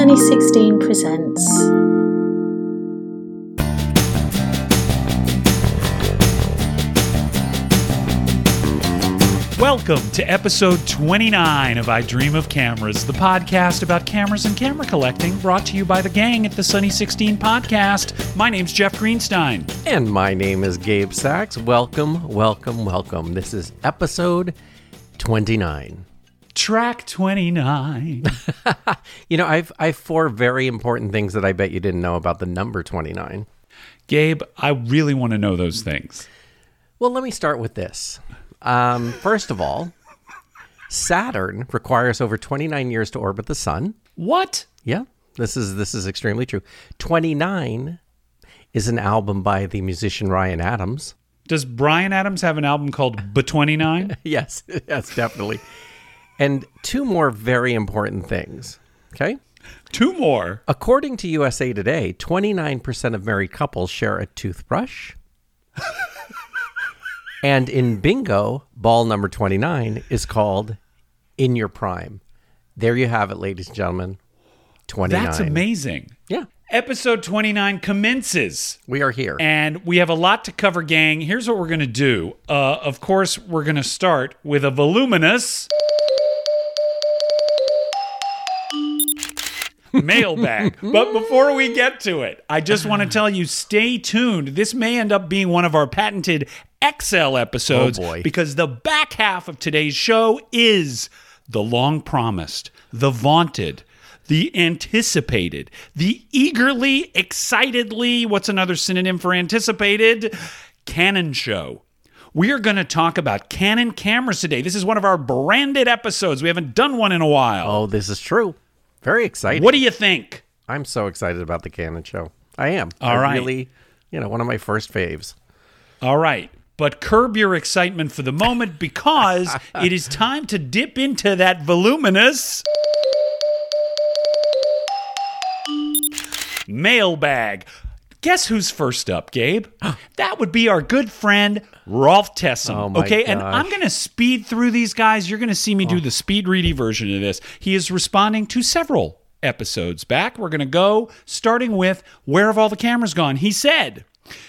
Sunny 16 presents. Welcome to episode 29 of I Dream of Cameras, the podcast about cameras and camera collecting, brought to you by the gang at the Sunny 16 podcast. My name's Jeff Greenstein. And my name is Gabe Sachs. Welcome, welcome, welcome. This is episode 29. Track 29. You know, I've I've four very important things that I bet you didn't know about the number 29. Gabe, I really want to know those things. Well, let me start with this. Um, first of all, Saturn requires over 29 years to orbit the sun. What? Yeah, this is this is extremely true. 29 is an album by the musician Ryan Adams. Does Brian Adams have an album called B29? Yes, yes, definitely. And two more very important things. Okay? Two more. According to USA Today, 29% of married couples share a toothbrush. and in bingo, ball number 29 is called In Your Prime. There you have it, ladies and gentlemen. 29. That's amazing. Yeah, Episode 29 commences. we are here. And we have a lot to cover, gang. Here's what we're going to do. Uh, of course, we're going to start with a voluminous mailbag. but before we get to it, I just want to tell you stay tuned. This may end up being one of our patented XL episodes Oh, boy. because the back half of today's show is the long promised, the vaunted, the anticipated, the eagerly, excitedly, what's another synonym for anticipated? Canon show. We are going to talk about Canon cameras today. This is one of our branded episodes. We haven't done one in a while. oh, this is true. Very exciting. What do you think? I'm so excited about the Canon show. I am. All right. Really, you know, one of my first faves. All right. But curb your excitement for the moment because it is time to dip into that voluminous mailbag. Guess who's first up, Gabe? That would be our good friend Rolf Tessum. Oh, my okay, and. I'm going to speed through these guys. You're going to see me do the speed ready version of this. He is responding to several episodes back. We're going to go starting with Where have all the cameras gone? He said,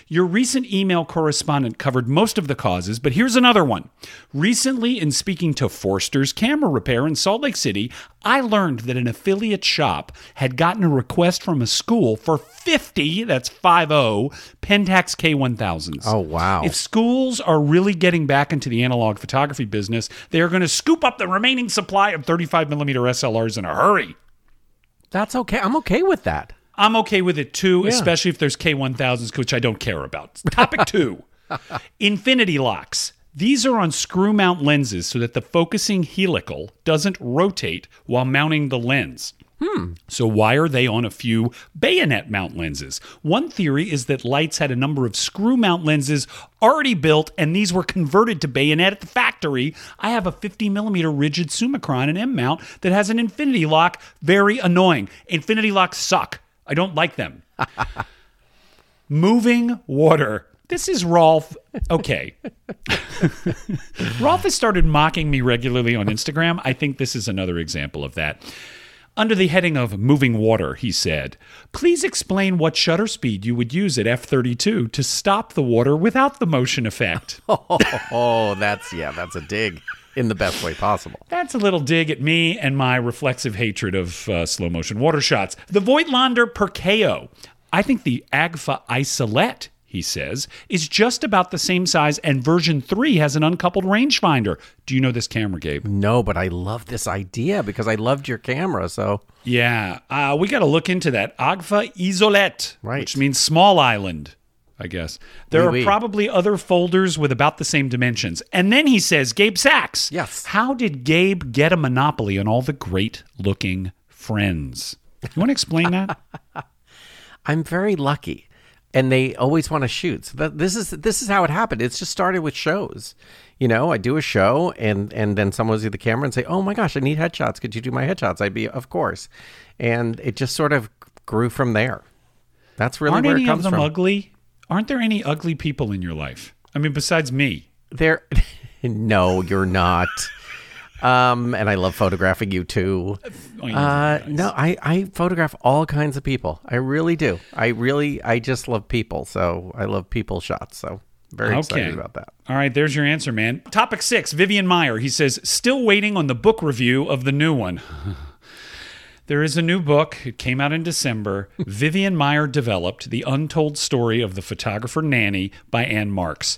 your recent email correspondent covered most of the causes, but here's another one. Recently, in speaking to Forster's Camera Repair in Salt Lake City, I learned that an affiliate shop had gotten a request from a school for 50, that's 50, Pentax K1000s. Oh, wow. If schools are really getting back into the analog photography business, they are going to scoop up the remaining supply of 35 millimeter SLRs in a hurry. That's okay. I'm okay with that. I'm okay with it too, especially if there's K1000s, which I don't care about. Topic two Infinity locks. These are on screw mount lenses so that the focusing helical doesn't rotate while mounting the lens. Hmm. So, why are they on a few bayonet mount lenses? One theory is that Leitz had a number of screw mount lenses already built, and these were converted to bayonet at the factory. I have a 50 millimeter rigid Summicron and M mount that has an infinity lock. Very annoying. Infinity locks suck. I don't like them. Moving water. This is Rolf. Okay. Rolf has started mocking me regularly on Instagram. I think this is another example of that. Under the heading of moving water, he said, Please explain what shutter speed you would use at f32 to stop the water without the motion effect. Oh, that's yeah, that's a dig in the best way possible. That's a little dig at me and my reflexive hatred of uh, slow motion water shots. The Voigtlander Perkeo. I think the Agfa Isolette, he says, is just about the same size, and version 3 has an uncoupled rangefinder. Do you know this camera, Gabe? No, but I love this idea because I loved your camera. So Yeah, uh, we got to look into that. Agfa Isolette, Right. which means small island, I guess. There Oui, are oui. probably other folders with about the same dimensions. And then he says, Gabe Sachs. Yes. How did Gabe get a monopoly on all the great looking friends? You want to explain that? I'm very lucky, and they always want to shoot. So that, this is this is how it happened. It's just started with shows. You know, I do a show, and and then someone will see the camera and say, "Oh my gosh, I need headshots. Could you do my headshots?" I'd be, "Of course," and it just sort of grew from there. That's really Aren't where it comes them from. ugly? Aren't there any ugly people in your life? I mean, besides me. There, no, you're not. Um, and I love photographing you too. Oh, Uh, nice. no, I, I photograph all kinds of people. I really do. I really, I just love people. So I love people shots. So very excited Okay. about that. All right, there's your answer, man. Topic six Vivian Maier. He says, still waiting on the book review of the new one. there is a new book. It came out in December. Vivian Maier developed The Untold Story of the Photographer Nanny by Ann Marks.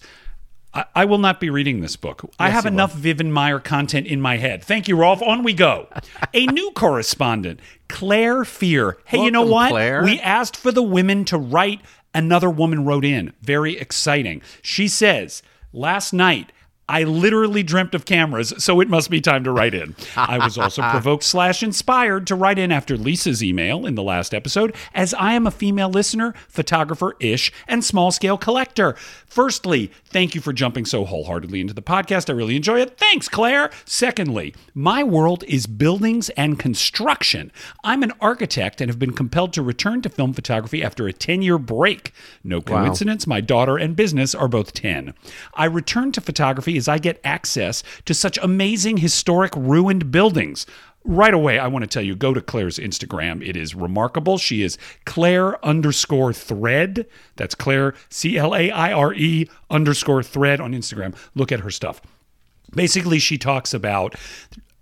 I, I will not be reading this book. I have will. enough Vivian Maier content in my head. Thank you, Rolf. On we go. a new correspondent, Claire Fear. Hey, you know what? Claire. We asked for the women to write. Another woman wrote in. Very exciting. She says, Last night, I literally dreamt of cameras, so it must be time to write in. I was also provoked slash inspired to write in after Lisa's email in the last episode, as I am a female listener, photographer ish, and small scale collector. Firstly, thank you for jumping so wholeheartedly into the podcast. I really enjoy it. Thanks, Claire. Secondly, my world is buildings and construction. I'm an architect and have been compelled to return to film photography after a 10 year break. No coincidence, my daughter and business are both 10. I returned to photography as I get access to such amazing historic ruined buildings. Right away, I want to tell you go to Claire's Instagram. It is remarkable. She is Claire underscore thread. That's Claire, C L A I R E underscore thread on Instagram. Look at her stuff. Basically, she talks about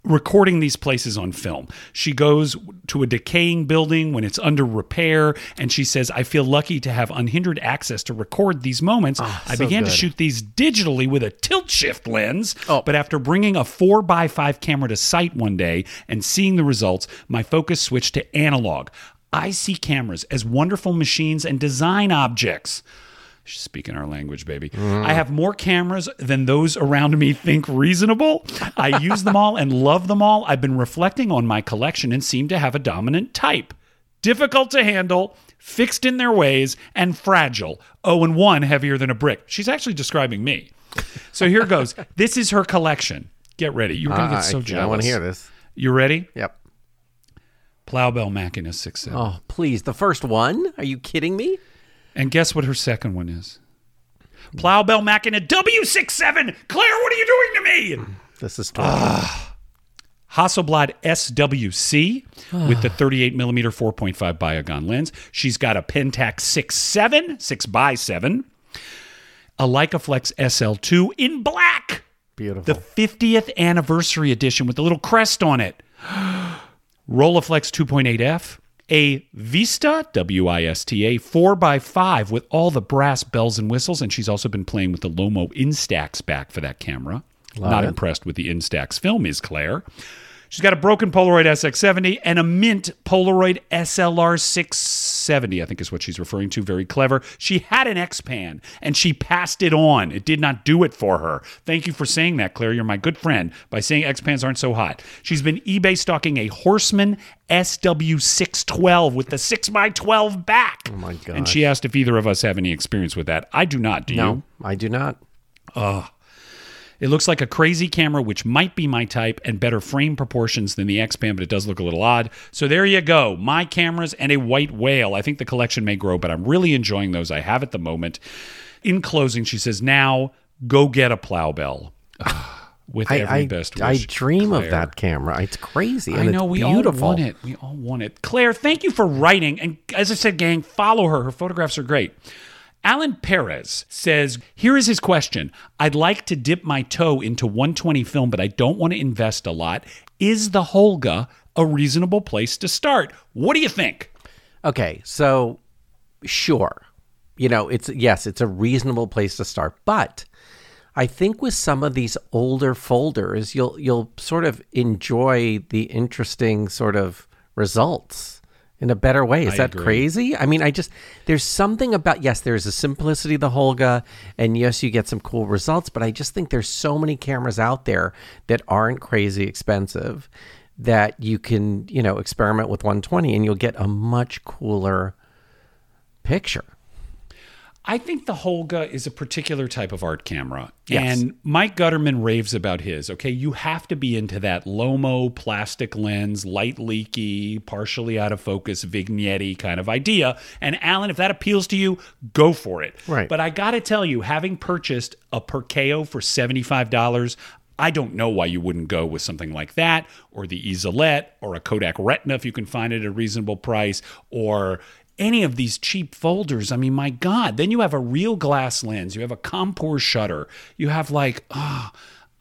recording these places on film. She goes to a decaying building when it's under repair, and she says, I feel lucky to have unhindered access to record these moments. I Ah, so began to shoot these digitally with a tilt shift lens, Oh. but after bringing a 4x5 camera to site one day and seeing the results, my focus switched to analog. I see cameras as wonderful machines and design objects. She's speaking our language, baby. I have more cameras than those around me think reasonable. I use them all and love them all. I've been reflecting on my collection and seem to have a dominant type. Difficult to handle, fixed in their ways, and fragile. Oh, and one heavier than a brick. She's actually describing me. So here goes. this is her collection. Get ready. You're going to Uh, get so I, jealous. I want to hear this. You ready? Yep. Plaubel Makina 6 7. Oh, please. The first one? Are you kidding me? And guess what her second one is? Plaubel Makina W67. Claire, what are you doing to me? This is terrible. Hasselblad SWC with the ah. 38 millimeter 4.5 Biogon lens. She's got a Pentax 6.7, 6x7, a Leicaflex SL2 in black, Beautiful. the 50th anniversary edition with the little crest on it. Rolleiflex 2.8F, a Wista W-I-S-T-A 4x5 with all the brass bells and whistles, and she's also been playing with the Lomo Instax back for that camera. Not it. impressed with the Instax film, is Claire. She's got a broken Polaroid SX70 and a mint Polaroid SLR 670, I think is what she's referring to. Very clever. She had an X-Pan and she passed it on. It did not do it for her. Thank you for saying that, Claire. You're my good friend by saying X-Pans aren't so hot. She's been eBay stalking a Horseman SW612 with the 6x12 back. Oh my God. And she asked if either of us have any experience with that. I do not. Do you? no, I do not. It looks like a crazy camera, which might be my type and better frame proportions than the X Pan, but it does look a little odd. So there you go. My cameras and a white whale. I think the collection may grow, but I'm really enjoying those I have at the moment. In closing, she says, now go get a Plaubel. With I, every I, best wish. I dream of that camera. It's crazy. I know we beautiful. all want it. We all want it. Claire, thank you for writing. And as I said, gang, follow her. Her photographs are great. Alan Perez says, Here is his question. I'd like to dip my toe into 120 film, but I don't want to invest a lot. Is the Holga a reasonable place to start? What do you think? Okay, so sure. You know, it's yes, it's a reasonable place to start, but I think with some of these older folders, you'll you'll sort of enjoy the interesting sort of results in a better way. Is I that agree. crazy? I mean, I just there's something about yes, there's a simplicity of the Holga, and yes, you get some cool results, but I just think there's so many cameras out there that aren't crazy expensive that you can, you know, experiment with 120 and you'll get a much cooler picture. I think the Holga is a particular type of art camera. Yes. And Mike Gutterman raves about his. Okay, you have to be into that Lomo plastic lens, light leaky, partially out of focus, vignette kind of idea. And Alan, if that appeals to you, go for it. Right. But I got to tell you, having purchased a Perkeo for $75, I don't know why you wouldn't go with something like that, or the Isolette, or a Kodak Retina if you can find it at a reasonable price, or any of these cheap folders. I mean, my God. Then you have a real glass lens, you have a Compur shutter, you have like, oh,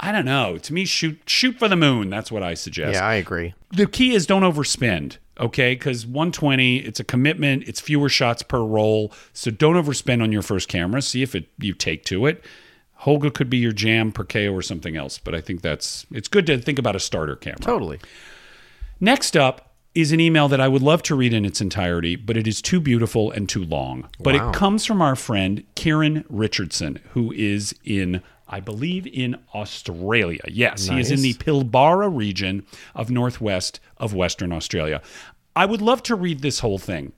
I don't know. To me, shoot shoot for the moon. That's what I suggest. Yeah, I agree. The key is don't overspend okay? Because 120, it's a commitment. It's fewer shots per roll, so don't overspend on your first camera. See if it you take to it. Holga could be your jam, Perkeo, or something else. But I think that's it's good to think about a starter camera. Totally. Next up is an email that I would love to read in its entirety, but it is too beautiful and too long. But Wow. it comes from our friend Kieran Richardson, who is in, I believe, in Australia. Yes, he is in the Pilbara region of northwest of Western Australia. I would love to read this whole thing.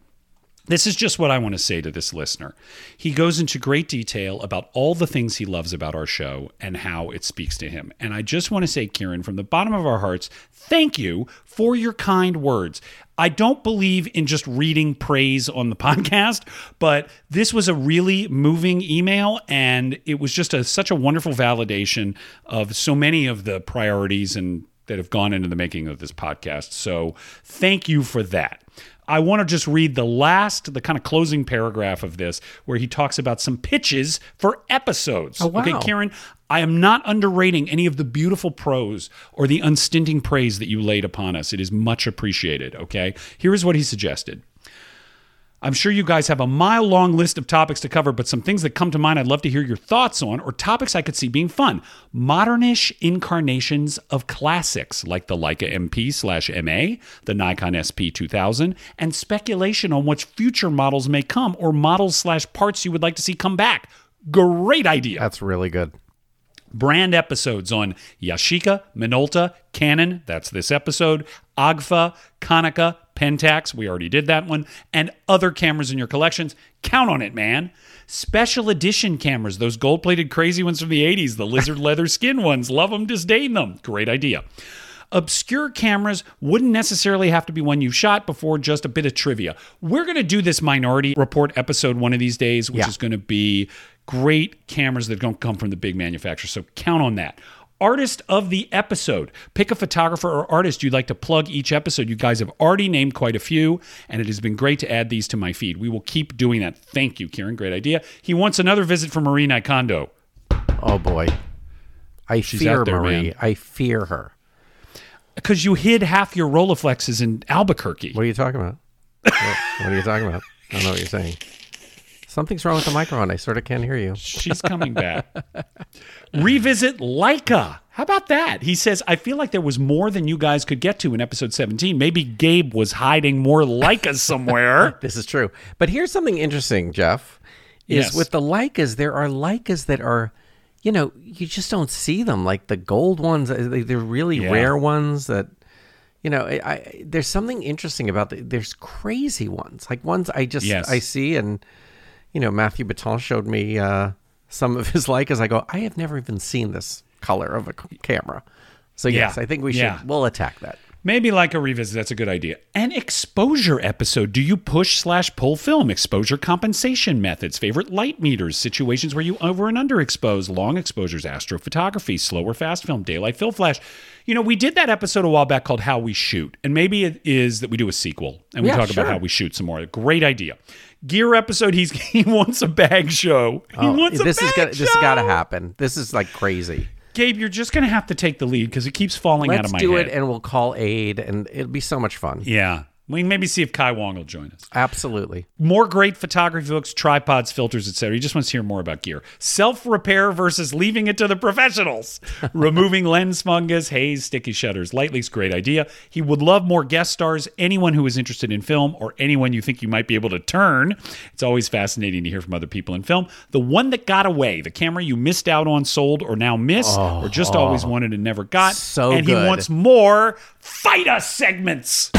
This is just what I want to say to this listener. He goes into great detail about all the things he loves about our show and how it speaks to him. And I just want to say, Kieran, from the bottom of our hearts, thank you for your kind words. I don't believe in just reading praise on the podcast, but this was a really moving email and it was just a, such a wonderful validation of so many of the priorities and that have gone into the making of this podcast. So thank you for that. I want to just read the last, the kind of closing paragraph of this, where he talks about some pitches for episodes. Oh, wow. Okay, Kieran, I am not underrating any of the beautiful prose or the unstinting praise that you laid upon us. It is much appreciated. Okay, here is what he suggested. I'm sure you guys have a mile long list of topics to cover, but some things that come to mind I'd love to hear your thoughts on, or topics I could see being fun. Modernish incarnations of classics like the Leica MP slash MA, the Nikon SP 2000, and speculation on which future models may come or models slash parts you would like to see come back. Great idea That's really good. Brand episodes on Yashica, Minolta, Canon, that's this episode, Agfa, Konica, Pentax, we already did that one, and other cameras in your collections. Count on it, man. Special edition cameras, those gold plated crazy ones from the 80s, the lizard leather skin ones, love them, disdain them. Great idea. Obscure cameras wouldn't necessarily have to be one you've shot before, just a bit of trivia. We're going to do this Minority Report episode one of these days, which Yeah. is going to be great cameras that don't come from the big manufacturers. So count on that. Artist of the episode. Pick a photographer or artist you'd like to plug each episode. You guys have already named quite a few, and it has been great to add these to my feed. We will keep doing that. Thank you, Kieran. Great idea. He wants another visit from Marie Nikondo. Oh boy. I fear out there, Marie. man. I fear her. Because you hid half your Rolleiflexes in Albuquerque. What are you talking about? what, what are you talking about? I don't know what you're saying. Something's wrong with the microphone. I sort of can't hear you. She's coming back. Revisit Leica. How about that? He says, I feel like there was more than you guys could get to in episode 17. Maybe Gabe was hiding more Leicas somewhere. This is true. But here's something interesting, Jeff. Is Yes. with the Leicas, there are Leicas that are, you know, you just don't see them. Like the gold ones, uh, they- they're really Yeah. rare ones that, you know, I, I, there's something interesting about the, there's crazy ones. Like ones I just, Yes. I see and, you know, Matthew Baton showed me uh, some of his like as I go, I have never even seen this color of a camera. So yes, Yeah. I think we should, Yeah. we'll attack that. Maybe like a revisit. That's a good idea. An exposure episode. Do you push slash pull film? Exposure compensation methods. Favorite light meters. Situations where you over and under expose, Long exposures. Astrophotography. Slow or fast film. Daylight fill flash. You know, we did that episode a while back called How We Shoot. And maybe it is that we do a sequel and we Yeah, talk sure. about how we shoot some more. Great idea. Gear episode. He's he wants a bag show. He oh, wants a Oh, this bag is gonna, show. this has got to happen. This is like crazy. Gabe, you're just going to have to take the lead because it keeps falling out Let's of my do it and we'll call aid and it'll be so much fun. yeah. We can maybe see if Kai Wong will join us. Absolutely. more great photography books, tripods, filters, etc. He just wants to hear more about gear. Self repair versus leaving it to the professionals. Removing lens fungus, haze, sticky shutters. Lightly's great idea. He would love more guest stars. Anyone who is interested in film or anyone you think you might be able to turn. It's always fascinating to hear from other people in film. The one that got away, the camera you missed out on, sold, or now miss, or just always oh. wanted and never got. So and he wants more fight us segments.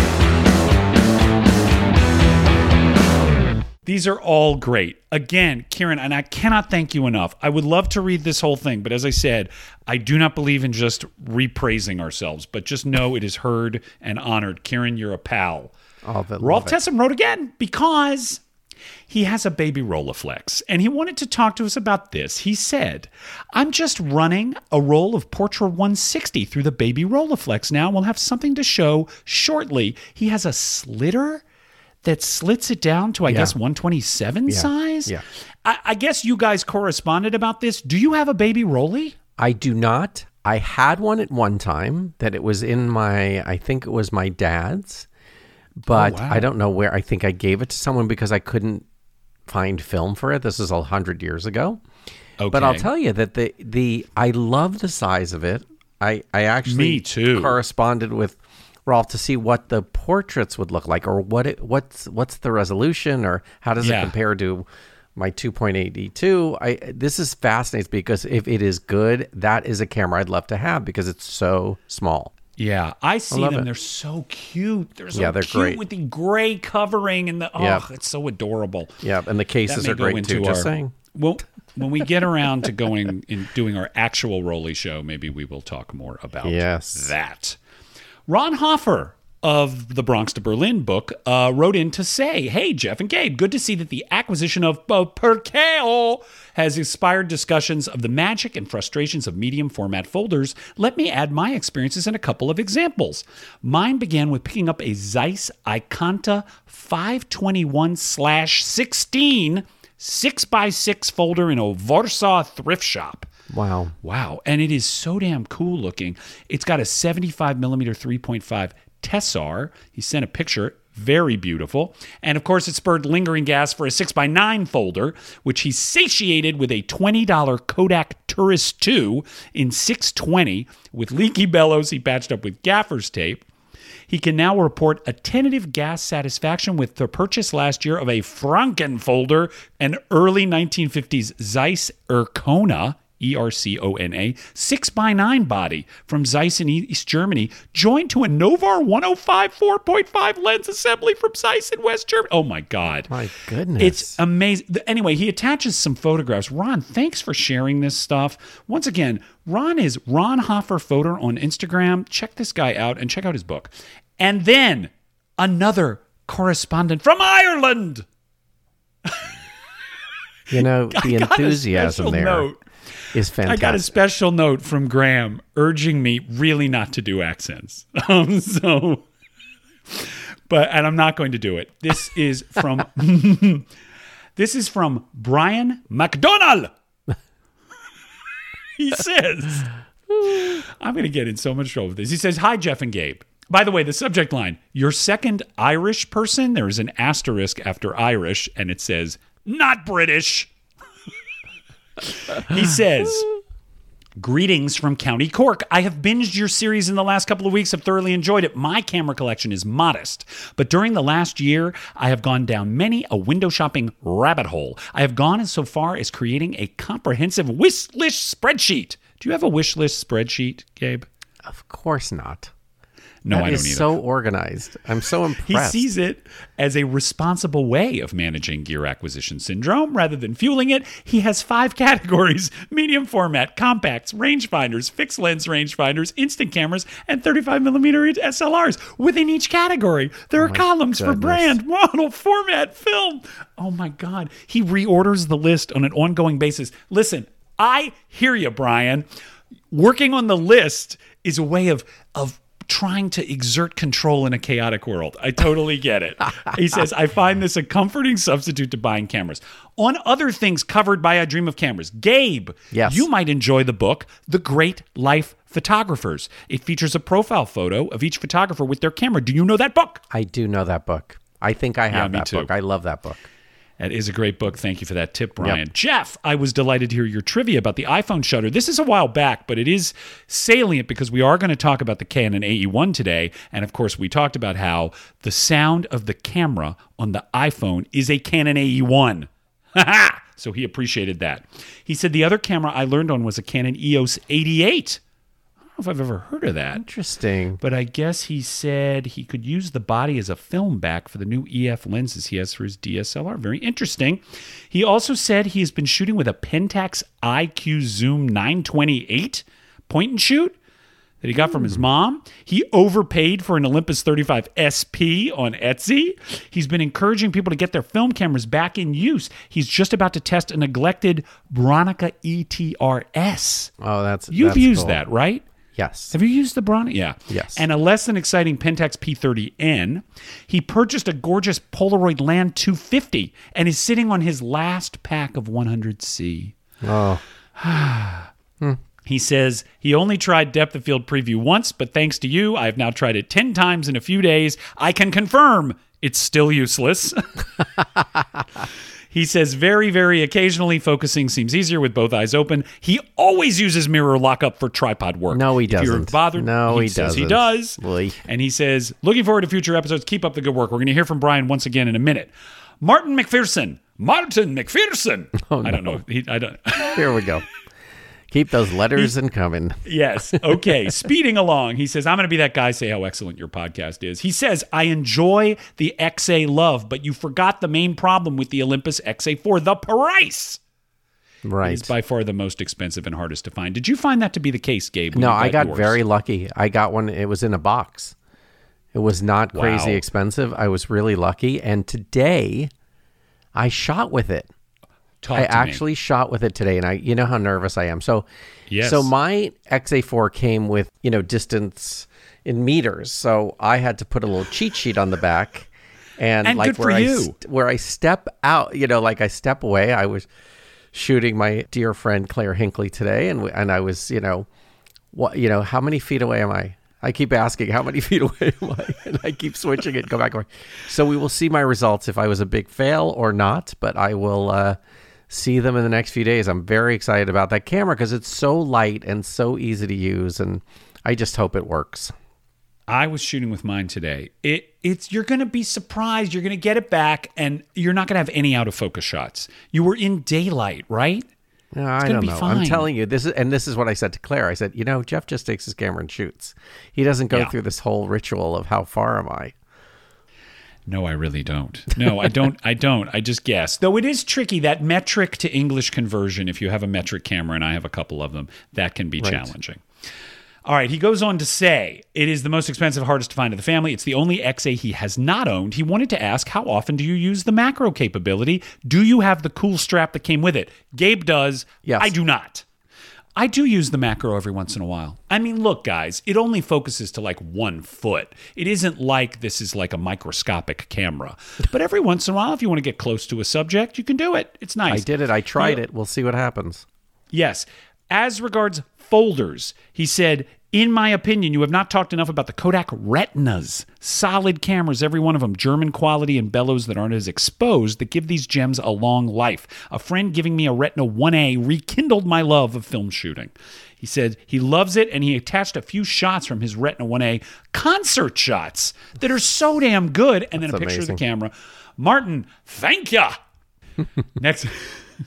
These are all great. Again, Kieran, and I cannot thank you enough. I would love to read this whole thing, but as I said, I do not believe in just repraising ourselves, but just know it is heard and honored. Kieran, you're a pal. Oh, the, Rolf. Tessum wrote again because He has a baby Rolleiflex, and he wanted to talk to us about this. He said, I'm just running a roll of Portra 160 through the baby Rolleiflex now. We'll have something to show shortly. He has a slitter that slits it down to, I guess, 127 size. yeah. I, I guess you guys corresponded about this. Do you have a baby Rolly? I do not. I had one at one time that it was in my, I think it was my dad's, but oh, wow. I don't know where. I think I gave it to someone because I couldn't find film for it. This is a hundred years ago. Okay. But I'll tell you that the the I love the size of it. I I actually Me too. corresponded with Rolf to see what the portraits would look like or what it what's what's the resolution or how does Yeah. it compare to my 2.8D2. I this is fascinating because if it is good, that is a camera I'd love to have because it's so small. Yeah, I see love them. it. They're so cute. They're so Yeah, they're cute great. with the gray covering and the oh, Yeah. it's so adorable. Yeah, and the cases are great too. Just our- saying. Well, when we get around to going and doing our actual Rolly show, maybe we will talk more about Yes. that. Ron Hoffer of the Bronx to Berlin book uh, wrote in to say, Hey, Jeff and Gabe, good to see that the acquisition of Perkeo has inspired discussions of the magic and frustrations of medium format folders. Let me add my experiences and a couple of examples. Mine began with picking up a Zeiss Ikonta 521 16 6 by 6 folder in a Warsaw thrift shop. Wow. Wow. And it is so damn cool looking. It's got a 75 millimeter 3.5 Tessar. He sent a picture. Very beautiful. And of course, it spurred lingering gas for a 6x9 folder, which he satiated with a $20 Kodak Tourist 2 in 620 with leaky bellows he patched up with gaffer's tape. He can now report a tentative gas satisfaction with the purchase last year of a Franken folder, an early 1950s Zeiss Ercona, E R C O N A, 6x9 body from Zeiss in East Germany, joined to a Novar 105 4.5 lens assembly from Zeiss in West Germany. Oh my God. My goodness. It's amazing. Anyway, he attaches some photographs. Ron, thanks for sharing this stuff. Once again, Ron is Ron Hoffer Photo on Instagram. Check this guy out and check out his book. And then another correspondent from Ireland. you know the enthusiasm there note. Is I got a special note from Graham urging me really not to do accents. Um, so, but and I'm not going to do it. This is from this is from Brian McDonald. he says, I'm going to get in so much trouble with this. He says, "Hi Jeff and Gabe." By the way, the subject line: Your second Irish person. There is an asterisk after Irish, and it says not British. He says. Greetings from County Cork. I have binged your series in the last couple of weeks. Have thoroughly enjoyed it. My camera collection is modest, but during the last year, I have gone down many a window shopping rabbit hole. I have gone as so far as creating a comprehensive wish list spreadsheet. Do you have a wish list spreadsheet, Gabe? of course not. No, That I don't is either. so organized. I'm so impressed. He sees it as a responsible way of managing gear acquisition syndrome rather than fueling it. He has five categories medium format, compacts, rangefinders, fixed lens rangefinders, instant cameras, and 35 millimeter SLRs. Within each category, there oh are columns for brand, model, format, film. Oh my God. He reorders the list on an ongoing basis. Listen, I hear you, Brian. Working on the list is a way of, of, trying to exert control in a chaotic world. I totally get it. he says, I find this a comforting substitute to buying cameras. On other things covered by I Dream of Cameras, Gabe, Yes. you might enjoy the book, The Great Life Photographers. It features a profile photo of each photographer with their camera. Do you know that book? I do know that book. I think I have me that too. book. I love that book. That is a great book. Thank you for that tip, Brian. Jeff, I was delighted to hear your trivia about the iPhone shutter. This is a while back, but it is salient because we are going to talk about the Canon AE1 today. And of course, we talked about how the sound of the camera on the iPhone is a Canon AE1. so he appreciated that. He said the other camera I learned on was a Canon EOS 88. I don't know if I've ever heard of that. Interesting. But I guess he said he could use the body as a film back for the new EF lenses he has for his DSLR. Very interesting. He also said he has been shooting with a Pentax IQ Zoom 928 point and shoot. that he got from his hmm. mom. He overpaid for an Olympus 35 SP on Etsy. He's been encouraging people to get their film cameras back in use. He's just about to test a neglected Bronica ETRS. Oh, that's You've that's used cool. that, right? Yes. Have you used the Bronny? Yeah. Yes. And a less than exciting Pentax P30N. He purchased a gorgeous Polaroid Land 250 and is sitting on his last pack of 100C. Oh, hmm. He says he only tried depth of field preview once, but thanks to you, I have now tried it 10 times in a few days. I can confirm it's still useless. he says very, very occasionally focusing seems easier with both eyes open. He always uses mirror lockup for tripod work. No, he If you're doesn't. bothered, No, he He doesn't. He does. Oy. And he says, looking forward to future episodes. Keep up the good work. We're going to hear from Brian once again in a minute. Martin McPherson. Martin McPherson. Oh, I don't know. He, I don't. here we go. Keep those letters in coming. Yes. Okay. Speeding along, he says, I'm going to be that guy, say how excellent your podcast is. He says, I enjoy the XA love, but you forgot the main problem with the Olympus XA4 the price. Right. It's by far the most expensive and hardest to find. Did you find that to be the case, Gabe? No, you I got yours? very lucky. I got one. It was in a box. It was not crazy Wow. expensive. I was really lucky. And today, I shot with it. Talk I to me. actually shot with it today, and I, you know how nervous I am. So, Yes. so my XA4 came with you know distance in meters. So I had to put a little cheat sheet on the back, and, And like where I st- where I step out, you know, like I step away. I was shooting my dear friend Claire Hinkley today, and and I was you know, what you know, how many feet away am I? I keep asking how many feet away am I, and I keep switching it, go back, going. So we will see my results if I was a big fail or not, but I will uh, see them in the next few days. I'm very excited about that camera because it's so light and so easy to use, and I just hope it works. I was shooting with mine today. It it's you're going to be surprised. You're going to get it back, and you're not going to have any out of focus shots. You were in daylight, right? No, I don't be know. fine. I'm telling you, this is and this is what I said to Claire. I said, you know, Jeff just takes his camera and shoots. He doesn't go Yeah. through this whole ritual of how far am I. No, I really don't. No, I don't. I don't. I just guess. Though it is tricky that metric to English conversion. If you have a metric camera, and I have a couple of them, that can be challenging. All right, he goes on to say it is the most expensive, hardest to find in the family. It's the only XA he has not owned. He wanted to ask, how often do you use the macro capability? Do you have the cool strap that came with it? Gabe does. Yes. I do not. I do use the macro every once in a while. I mean, look, guys, it only focuses to like one foot. It isn't like this is like a microscopic camera. But every once in a while, if you want to get close to a subject, you can do it. It's nice. I did it. I tried it. We'll see what happens. Yes. As regards folders, he said, in my opinion, you have not talked enough about the Kodak Retinas. Solid cameras, every one of them, German quality and bellows that aren't as exposed, that give these gems a long life. A friend giving me a Retina 1A rekindled my love of film shooting. He said he loves it and he attached a few shots from his Retina 1A concert shots that are so damn good. And then a That's picture of the camera. Martin, thank ya. Next.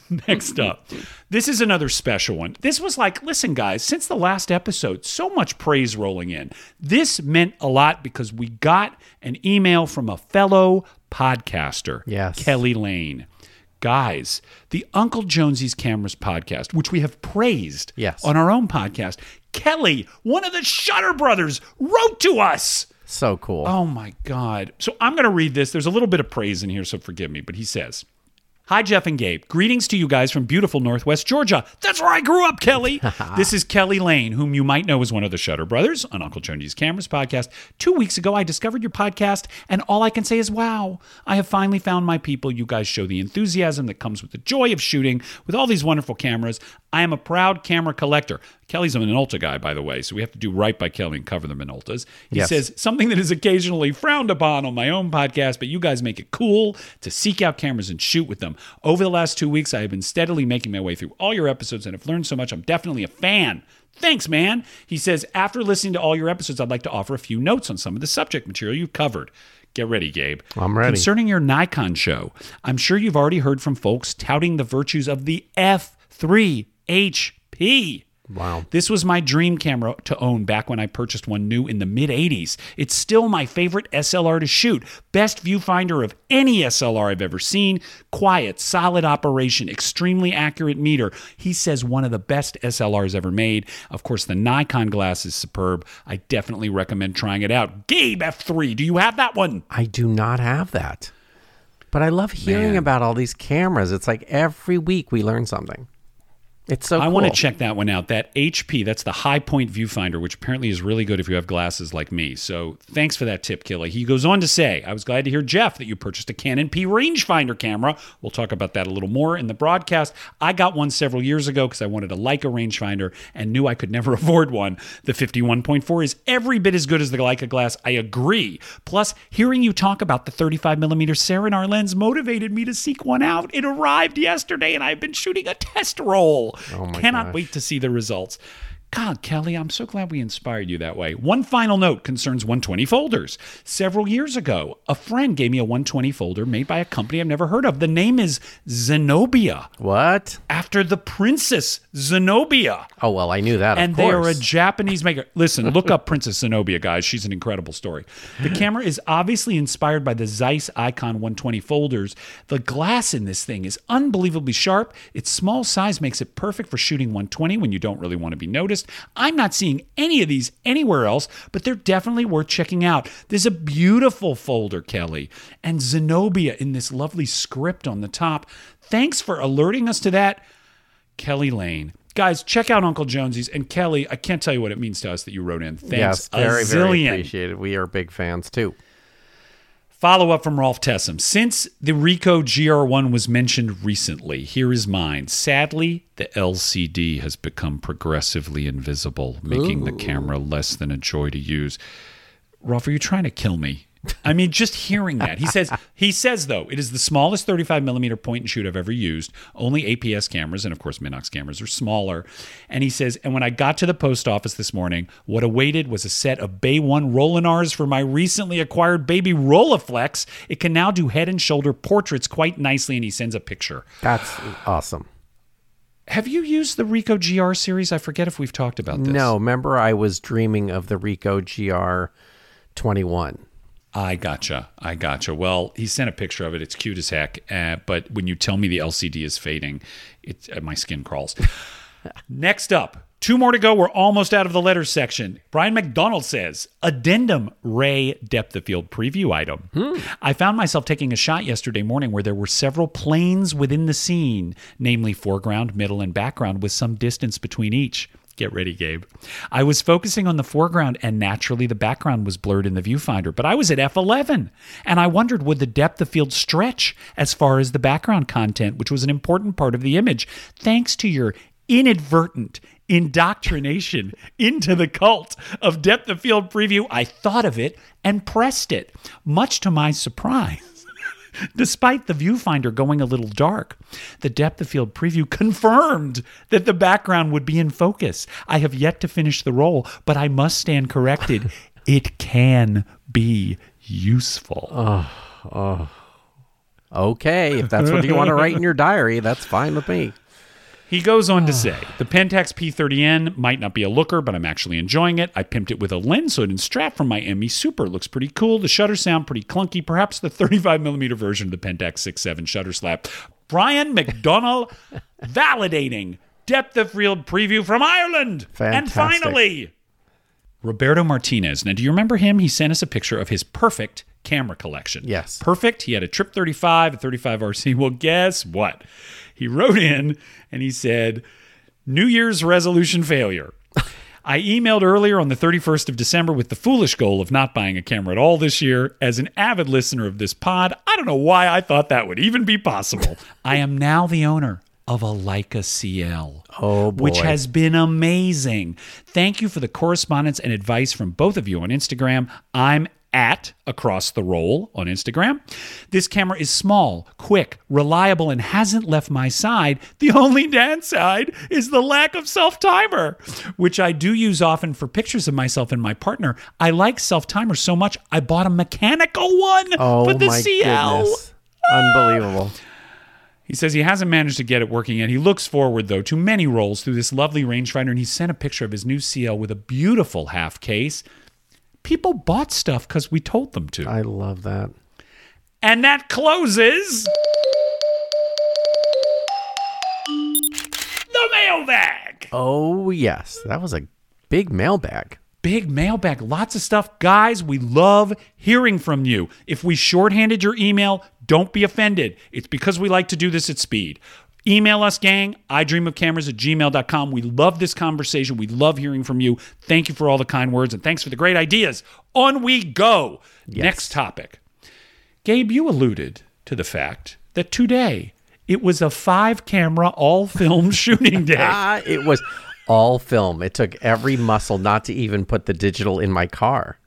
Next up, this is another special one. This was like, listen, guys, since the last episode, so much praise rolling in. This meant a lot because we got an email from a fellow podcaster, Yes. Kelly Lane. Guys, the Uncle Jonesy's Cameras podcast, which we have praised Yes. on our own podcast, Kelly, one of the Shutter brothers, wrote to us. So cool. Oh my God. So I'm going to read this. There's a little bit of praise in here, so forgive me. But he says, Hi, Jeff and Gabe. Greetings to you guys from beautiful Northwest Georgia. That's where I grew up, Kelly. this is Kelly Lane, whom you might know as one of the Shutter Brothers on Uncle Jonesy's Cameras podcast. Two weeks ago, I discovered your podcast, and all I can say is, wow, I have finally found my people. You guys show the enthusiasm that comes with the joy of shooting with all these wonderful cameras. I am a proud camera collector. Kelly's a Minolta guy, by the way, so we have to do right by Kelly and cover the Minoltas. He Yes. says, something that is occasionally frowned upon on my own podcast, but you guys make it cool to seek out cameras and shoot with them. Over the last two weeks, I have been steadily making my way through all your episodes and have learned so much. I'm definitely a fan. Thanks, man. He says, after listening to all your episodes, I'd like to offer a few notes on some of the subject material you've covered. Get ready, Gabe. I'm ready. Concerning your Nikon show, I'm sure you've already heard from folks touting the virtues of the F3 HP. Wow. This was my dream camera to own back when I purchased one new in the mid 80s. It's still my favorite SLR to shoot. Best viewfinder of any SLR I've ever seen. Quiet, solid operation, extremely accurate meter. He says one of the best SLRs ever made. Of course, the Nikon glass is superb. I definitely recommend trying it out. Gabe F3, do you have that one? I do not have that. But I love hearing Man. about all these cameras. It's like every week we learn something. It's so I cool. want to check that one out. That HP, that's the high point viewfinder, which apparently is really good if you have glasses like me. So thanks for that tip, Kelly. He goes on to say, I was glad to hear, Jeff, that you purchased a Canon P rangefinder camera. We'll talk about that a little more in the broadcast. I got one several years ago because I wanted a Leica rangefinder and knew I could never afford one. The 51.4 is every bit as good as the Leica glass. I agree. Plus, hearing you talk about the 35 millimeter Serenar lens motivated me to seek one out. It arrived yesterday and I've been shooting a test roll. Oh Cannot gosh. wait to see the results. God, Kelly, I'm so glad we inspired you that way. One final note concerns 120 folders. Several years ago, a friend gave me a 120 folder made by a company I've never heard of. The name is Zenobia, What? after the princess Zenobia. Oh well, I knew that. And of they are a. Japanese maker. Listen, look up Princess Zenobia, guys. She's an incredible story. The camera is obviously inspired by the Zeiss Icon 120 folders. The glass in this thing is unbelievably sharp. Its small size makes it perfect for shooting 120 when you don't really want to be noticed. I'm not seeing any of these anywhere else, but they're definitely worth checking out. There's a beautiful folder, Kelly, and Zenobia in this lovely script on the top. Thanks for alerting us to that. Kelly Lane. Guys, check out Uncle Jonesy's. And Kelly, I can't tell you what it means to us that you wrote in. Thanks yes, a very very appreciated. We are big fans too. Follow up from Rolf Tessum. Since the Ricoh GR1 was mentioned recently, here is mine. Sadly, the LCD has become progressively invisible, making the camera less than a joy to use. Rolf, are you trying to kill me? I mean, just hearing that. He says he says though, it is the smallest 35 millimeter point and shoot I've ever used. Only APS cameras and of course Minox cameras are smaller. And he says, and when I got to the post office this morning, what awaited was a set of Bay One Rolleinars for my recently acquired baby Rolleiflex. It can now do head and shoulder portraits quite nicely, and he sends a picture. That's awesome. Have you used the Ricoh GR series? I forget if we've talked about this. No, remember I was dreaming of the Ricoh GR 21. I gotcha. I gotcha. Well, he sent a picture of it. It's cute as heck. Uh, but when you tell me the LCD is fading, it uh, my skin crawls. Next up, two more to go. We're almost out of the letters section. Brian McDonald says, Addendum Ray depth of field preview item. I found myself taking a shot yesterday morning where there were several planes within the scene, namely foreground, middle, and background, with some distance between each. Get ready, Gabe. I was focusing on the foreground, and naturally the background was blurred in the viewfinder, but I was at f11, and I wondered would the depth of field stretch as far as the background content, which was an important part of the image. Thanks to your inadvertent indoctrination into the cult of depth of field preview, I thought of it and pressed it, much to my surprise. Despite the viewfinder going a little dark, the depth of field preview confirmed that the background would be in focus. I have yet to finish the roll, but I must stand corrected. it can be useful. Okay, if that's what you want to write in your diary, that's fine with me. He goes on to ah. say, the Pentax P30N might not be a looker, but I'm actually enjoying it. I pimped it with a lens hood and strap from my ME Super. It looks pretty cool. The shutter sound pretty clunky. Perhaps the 35 millimeter version of the Pentax 6.7 shutter slap. Brian McDonnell validating depth of field preview from Ireland. Fantastic. And finally, Roberto Martinez. Now, do you remember him? He sent us a picture of his perfect camera collection. Yes. Perfect. He had a Trip 35, a 35 RC. Well, guess what? He wrote in and he said, New Year's resolution failure. I emailed earlier on the 31st of December with the foolish goal of not buying a camera at all this year. As an avid listener of this pod, I don't know why I thought that would even be possible. I am now the owner of a Leica CL. Oh, boy. Which has been amazing. Thank you for the correspondence and advice from both of you on Instagram. I'm at across the roll on Instagram. This camera is small, quick, reliable, and hasn't left my side. The only downside is the lack of self timer, which I do use often for pictures of myself and my partner. I like self timer so much, I bought a mechanical one Oh for the oh my CL. goodness. Ah. Unbelievable. He says he hasn't managed to get it working yet. He looks forward, though, to many rolls through this lovely rangefinder, and he sent a picture of his new CL with a beautiful half case. People bought stuff because we told them to. I love that. And that closes the mailbag. Oh, yes. That was a big mailbag. Big mailbag, lots of stuff. Guys, we love hearing from you. If we shorthanded your email, don't be offended. It's because we like to do this at speed. Email us, gang, I dream of cameras at gmail.com. We love this conversation. We love hearing from you. Thank you for all the kind words and thanks for the great ideas. On we go. Next topic. Gabe, you alluded to the fact that today it was a five camera all film shooting day. Ah, it was all film. It took every muscle not to even put the digital in my car.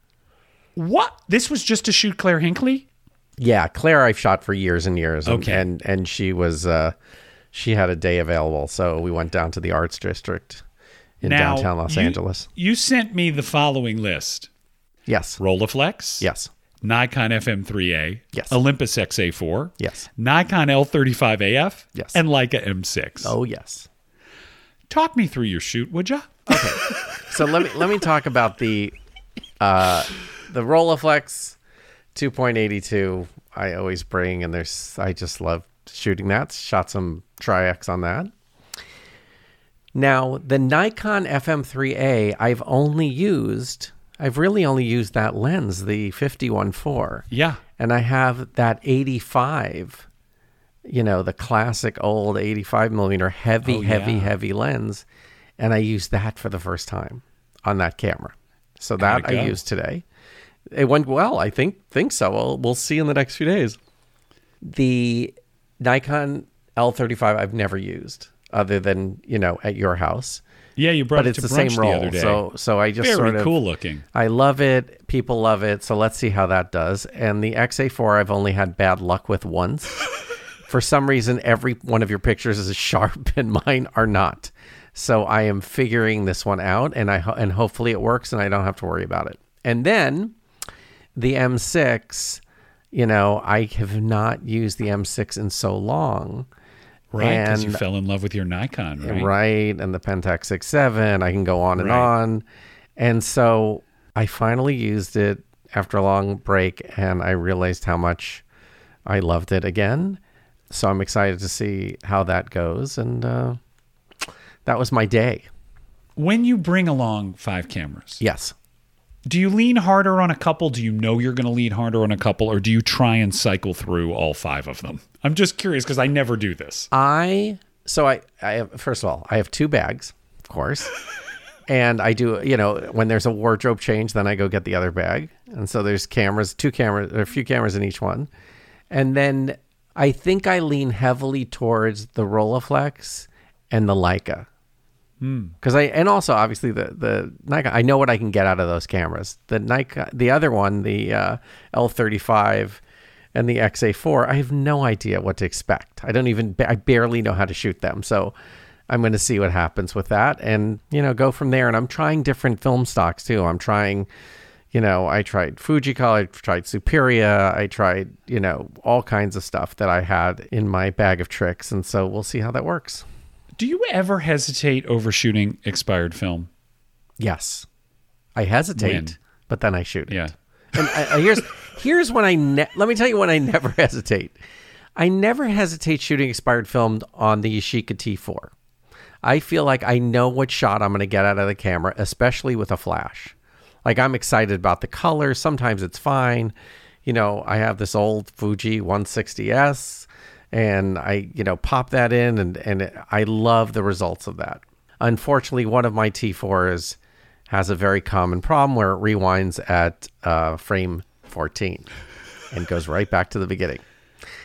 What? This was just to shoot Claire Hinkley? Yeah, Claire I've shot for years and years. And, Okay. And and she was uh she had a day available, so we went down to the arts district in Now, downtown Los you- Angeles. You sent me the following list Yes. Rolleiflex, Yes. Nikon FM3A, Yes. Olympus XA4, Yes. Nikon L35AF, Yes. and Leica M6. Oh, yes. Talk me through your shoot, would ya? Okay. So let me let me talk about the uh the Rolleiflex 2.82 I always bring and there's I just love shooting that. Shot some Tri-X on that. Now, the Nikon FM3A I've only used I've really only used that lens, the 51.4. Yeah. And I have that 85, you know, the classic old 85 millimeter heavy, Oh, heavy, yeah. heavy lens. And I used that for the first time on that camera. So that I used today. It went well. I think think so. We'll, we'll see in the next few days. The Nikon L35 I've never used other than, you know, at your house. Yeah, you brought But it it's to the brunch same the roll. other day. So so I just Very sort of cool looking. I love it. People love it. So let's see how that does. And the XA4, I've only had bad luck with once. For some reason, every one of your pictures is sharp and mine are not. So I am figuring this one out, and I and hopefully it works, and I don't have to worry about it. And then the M6, you know, I have not used the M6 in so long. Right, because you fell in love with your Nikon, right? right? And the Pentax 6.7. I can go on and Right. on. And so I finally used it after a long break and I realized how much I loved it again. So I'm excited to see how that goes. And uh, that was my day. When you bring along five cameras, Yes. Do you lean harder on a couple? Do you know you're going to lean harder on a couple, or do you try and cycle through all five of them? I'm just curious because I never do this. I so I I have first of all I have two bags, of course, and I do you know when there's a wardrobe change, then I go get the other bag, and so there's cameras, two cameras, or a few cameras in each one, and then I think I lean heavily towards the Rolleiflex and the Leica. Because I and also obviously the the Nikon I know what I can get out of those cameras. The Nikon the other one the uh, L35 and the XA4 I have no idea what to expect. I don't even I barely know how to shoot them. So I'm going to see what happens with that and you know go from there. And I'm trying different film stocks too. I'm trying you know I tried Fujicolor, I tried Superia, I tried you know all kinds of stuff that I had in my bag of tricks. And so we'll see how that works. Do you ever hesitate over shooting expired film? Yes. I hesitate, When? but then I shoot it. Yeah. And I, I, here's here's when I ne- let me tell you when I never hesitate. I never hesitate shooting expired film on the Yashica T4. I feel like I know what shot I'm going to get out of the camera, especially with a flash. Like I'm excited about the color. Sometimes it's fine. You know, I have this old Fuji 160s and I, you know, pop that in and and I love the results of that. Unfortunately, one of my T4s has a very common problem where it rewinds at uh, frame 14 and goes right back to the beginning.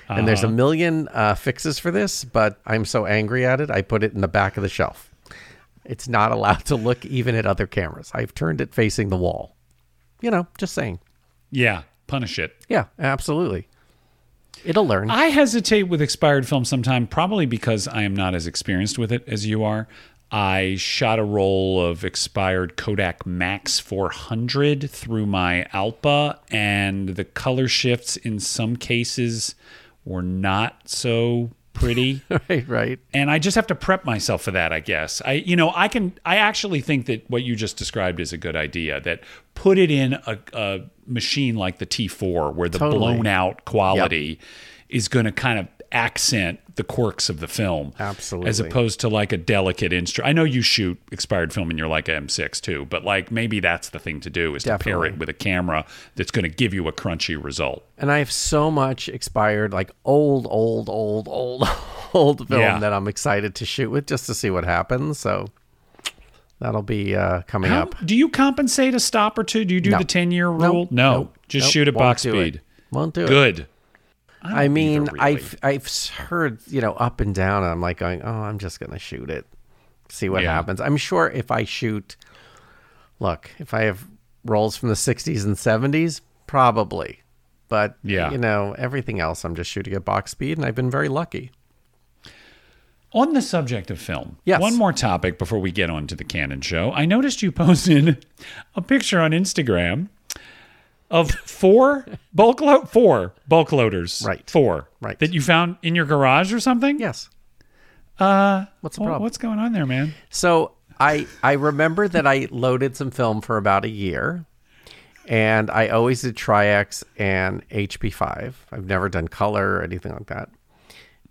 And there's a million uh, fixes for this, but I'm so angry at it, I put it in the back of the shelf. It's not allowed to look even at other cameras. I've turned it facing the wall. You know, just saying. Yeah. Punish it. Yeah, absolutely. It'll learn. I hesitate with expired film sometime, probably because I am not as experienced with it as you are. I shot a roll of expired Kodak Max 400 through my Alpa, and the color shifts in some cases were not so pretty. right, right. and I just have to prep myself for that, I guess. I you know, I can I actually think that what you just described is a good idea that put it in a, a machine like the T4 where the Totally. blown out quality is going to kind of accent the quirks of the film. Absolutely. As opposed to like a delicate instrument. I know you shoot expired film in your like M6 too, but like maybe that's the thing to do is to pair it with a camera that's going to give you a crunchy result. And I have so much expired, like old, old, old, old, old film Yeah. that I'm excited to shoot with just to see what happens. So that'll be uh, coming How, up. do you compensate a stop or two? Do you do No. the 10 year rule? Nope, no. nope, just nope, shoot at won't box do it. speed. Won't do it. Good. I mean, really. I've I've heard you know up and down. And I'm like going, oh, I'm just gonna shoot it, see what Yeah. happens. I'm sure if I shoot, look, if I have rolls from the 60s and 70s, probably, but Yeah. you know everything else, I'm just shooting at box speed, and I've been very lucky. On the subject of film, Yes. one more topic before we get on to the Canon show. I noticed you posted a picture on Instagram of four bulk lo- four bulk loaders, Right. Four, Right. that you found in your garage or something. Yes. Uh, What's the wh- problem? what's going on there, man? So I I remember that I loaded some film for about a year, and I always did Tri-X and HP5. I've never done color or anything like that,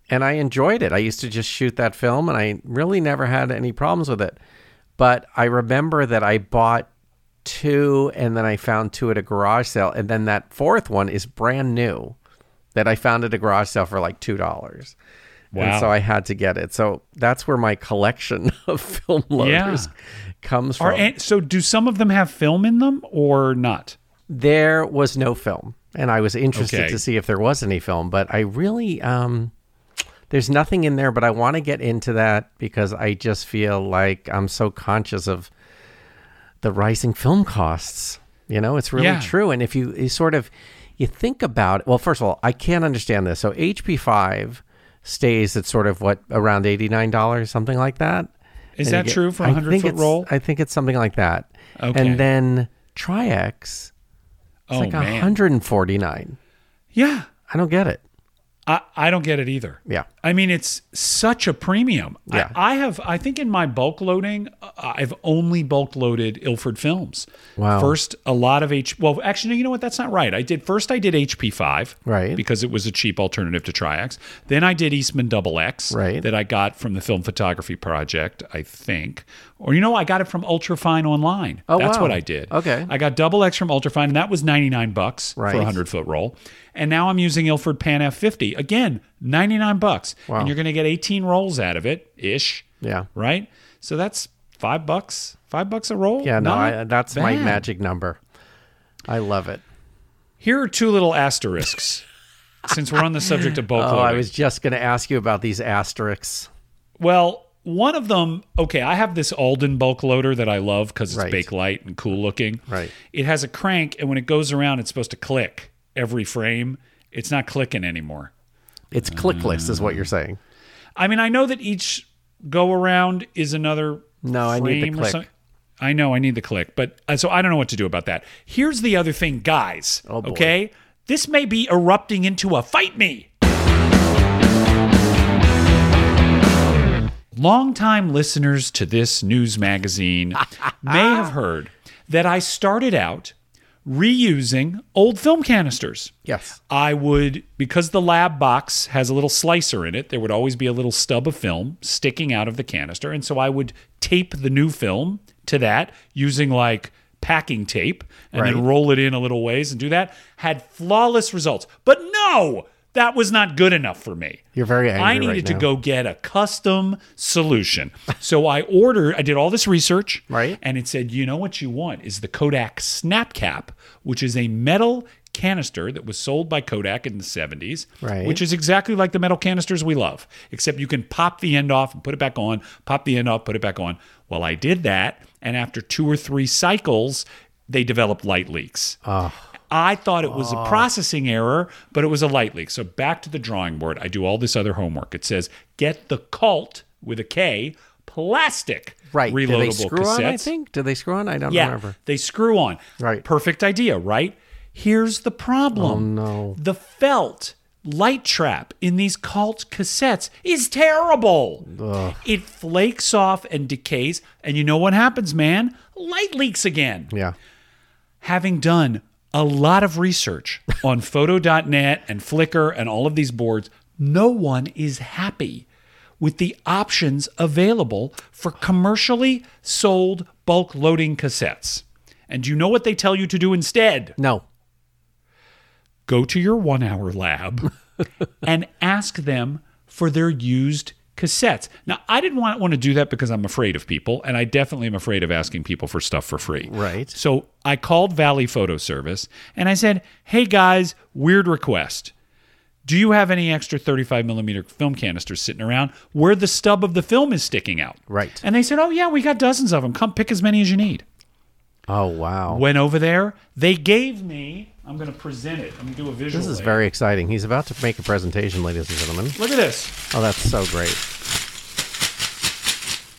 and I enjoyed it. I used to just shoot that film, and I really never had any problems with it. But I remember that I bought two, and then I found two at a garage sale, and then that fourth one is brand new that I found at a garage sale for like two dollars. Wow. And so I had to get it. So that's where my collection of film loaders comes from. an- so do some of them have film in them or not? there was no film, and I was interested Okay. to see if there was any film, but I really um there's nothing in there, but I want to get into that because I just feel like I'm so conscious of the rising film costs. You know, it's really Yeah. true. And if you, you sort of you think about it, well, first of all, I can't understand this. So HP5 stays at sort of what around $89, something like that. Is And that get- true for a I 100 think foot roll? I think it's something like that. Okay. And then Tri-X, it's oh like man, 149. yeah. I don't get it. I, I don't get it either. Yeah. I mean, it's such a premium. Yeah. I, I have, I think in my bulk loading, uh, I've only bulk loaded Ilford films. Wow. First, a lot of H. Well, actually, you know what? That's not right. I did first. I did HP five. Right. Because it was a cheap alternative to Tri-X. Then I did Eastman Double X. Right. That I got from the Film Photography Project, I think. Or you know, I got it from Ultrafine online. Oh, That's wow. what I did. Okay. I got Double X from Ultrafine, and that was ninety nine bucks for a hundred foot roll. And now I'm using Ilford Pan F50 again, ninety nine bucks, Wow. and you're going to get eighteen rolls out of it ish. Yeah. Right. So that's five bucks. Five bucks a roll. Yeah, no, I, that's my magic number. I love it. Here are two little asterisks. since we're on the subject of bulk Oh, loading. I was just going to ask you about these asterisks. Well, one of them, okay, I have this Alden bulk loader that I love because it's Right. light and cool looking. Right. It has a crank, and when it goes around, it's supposed to click every frame. It's not clicking anymore. It's clickless, is what you're saying. I mean, I know that each go around is another. No, I need the click. something. I know I need the click, but uh, so I don't know what to do about that. Here's the other thing, guys. Oh. Okay, this may be erupting into a fight me. Longtime listeners to this news magazine may have heard that I started out reusing old film canisters. Yes. I would, because the lab box has a little slicer in it, there would always be a little stub of film sticking out of the canister. And so I would tape the new film to that using like packing tape and then roll it in a little ways and do that. Had flawless results. But no, that was not good enough for me. You're very angry I needed right to go get a custom solution. so I ordered, I did all this research. Right. And it said, you know what you want is the Kodak Snap Cap, which is a metal canister that was sold by Kodak in the 70s, Right. which is exactly like the metal canisters we love, except you can pop the end off and put it back on, pop the end off, put it back on. Well, I did that. And after two or three cycles, they developed light leaks. Ah. I thought it was a processing error, but it was a light leak. So back to the drawing board. I do all this other homework. It says get the Kalt with a K plastic Right. reloadable Do they screw cassettes. on, I think? Do they screw on? I don't Yeah, remember. they screw on. Right. Perfect idea, right? Here's the problem. Oh, no. The felt light trap in these Kalt cassettes is terrible. It flakes off and decays. And you know what happens, man? Light leaks again. Yeah. Having done a lot of research on photo.net and Flickr and all of these boards, no one is happy with the options available for commercially sold bulk loading cassettes. And do you know what they tell you to do instead? No. go to your one hour lab and ask them for their used cassettes. Now, I didn't want, want to do that because I'm afraid of people, and I definitely am afraid of asking people for stuff for free. Right. So I called Valley Photo Service and I said, Hey guys, weird request. Do you have any extra 35 millimeter film canisters sitting around where the stub of the film is sticking out? Right. And they said, Oh, yeah, we got dozens of them. Come pick as many as you need. Oh wow. Went over there. They gave me, I'm going to present it. I'm going to do a visual. This is later. very exciting. He's about to make a presentation, ladies and gentlemen. Look at this. Oh, that's so great.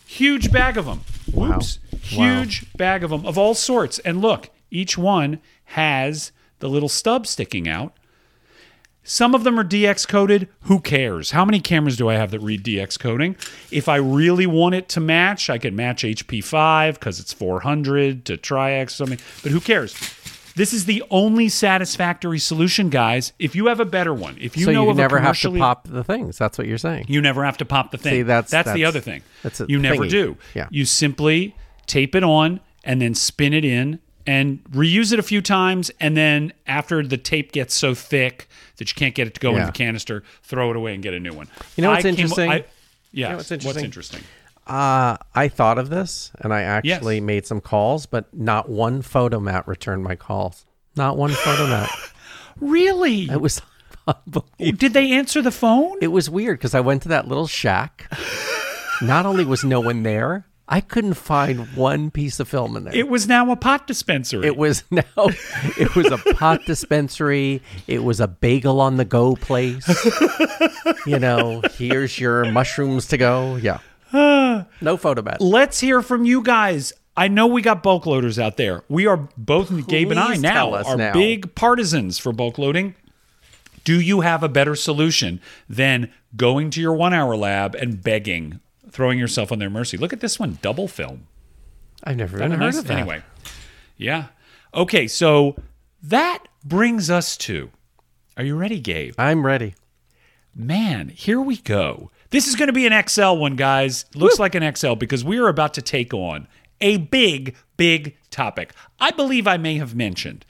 Huge bag of them. Wow. Whoops. Huge bag of them of all sorts. And look, each one has the little stub sticking out. Some of them are DX coded. Who cares? How many cameras do I have that read DX coding? If I really want it to match, I could match HP5 because it's 400 to Tri-X or something. But who cares? This is the only satisfactory solution, guys. If you have a better one, if you so know you never have to pop the things. That's what you're saying. you never have to pop the thing. See, that's- the that's- other thing. that's you never thingy. do. Yeah. You simply tape it on and then spin it in and reuse it a few times. And then after the tape gets so thick that you can't get it to go Yeah. into the canister, throw it away and get a new one. You know what's I came- interesting? I- yeah. what's What's interesting? interesting? Uh, I thought of this and I actually Yes. made some calls, but not one Fotomat returned my calls. Not one Fotomat. Really? It was unbelievable. Did they answer the phone? It was weird because I went to that little shack. Not only was no one there, I couldn't find one piece of film in there. It was now a pot dispensary. It was now it was a pot dispensary. It was a bagel on the go place. you know, here's your mushrooms to go. Yeah. No photo Fotomat. Let's hear from you guys. I know we got bulk loaders out there. We are both Gabe and I now are now. big partisans for bulk loading. Do you have a better solution than going to your one hour lab and begging, throwing yourself on their mercy? Look at this one, double film. I've never even heard of that. Anyway, yeah. Okay, so that brings us to. Are you ready, Gabe? I'm ready. Man, here we go. This is going to be an XL one, guys. Looks like an XL because we are about to take on a big, big topic. I believe I may have mentioned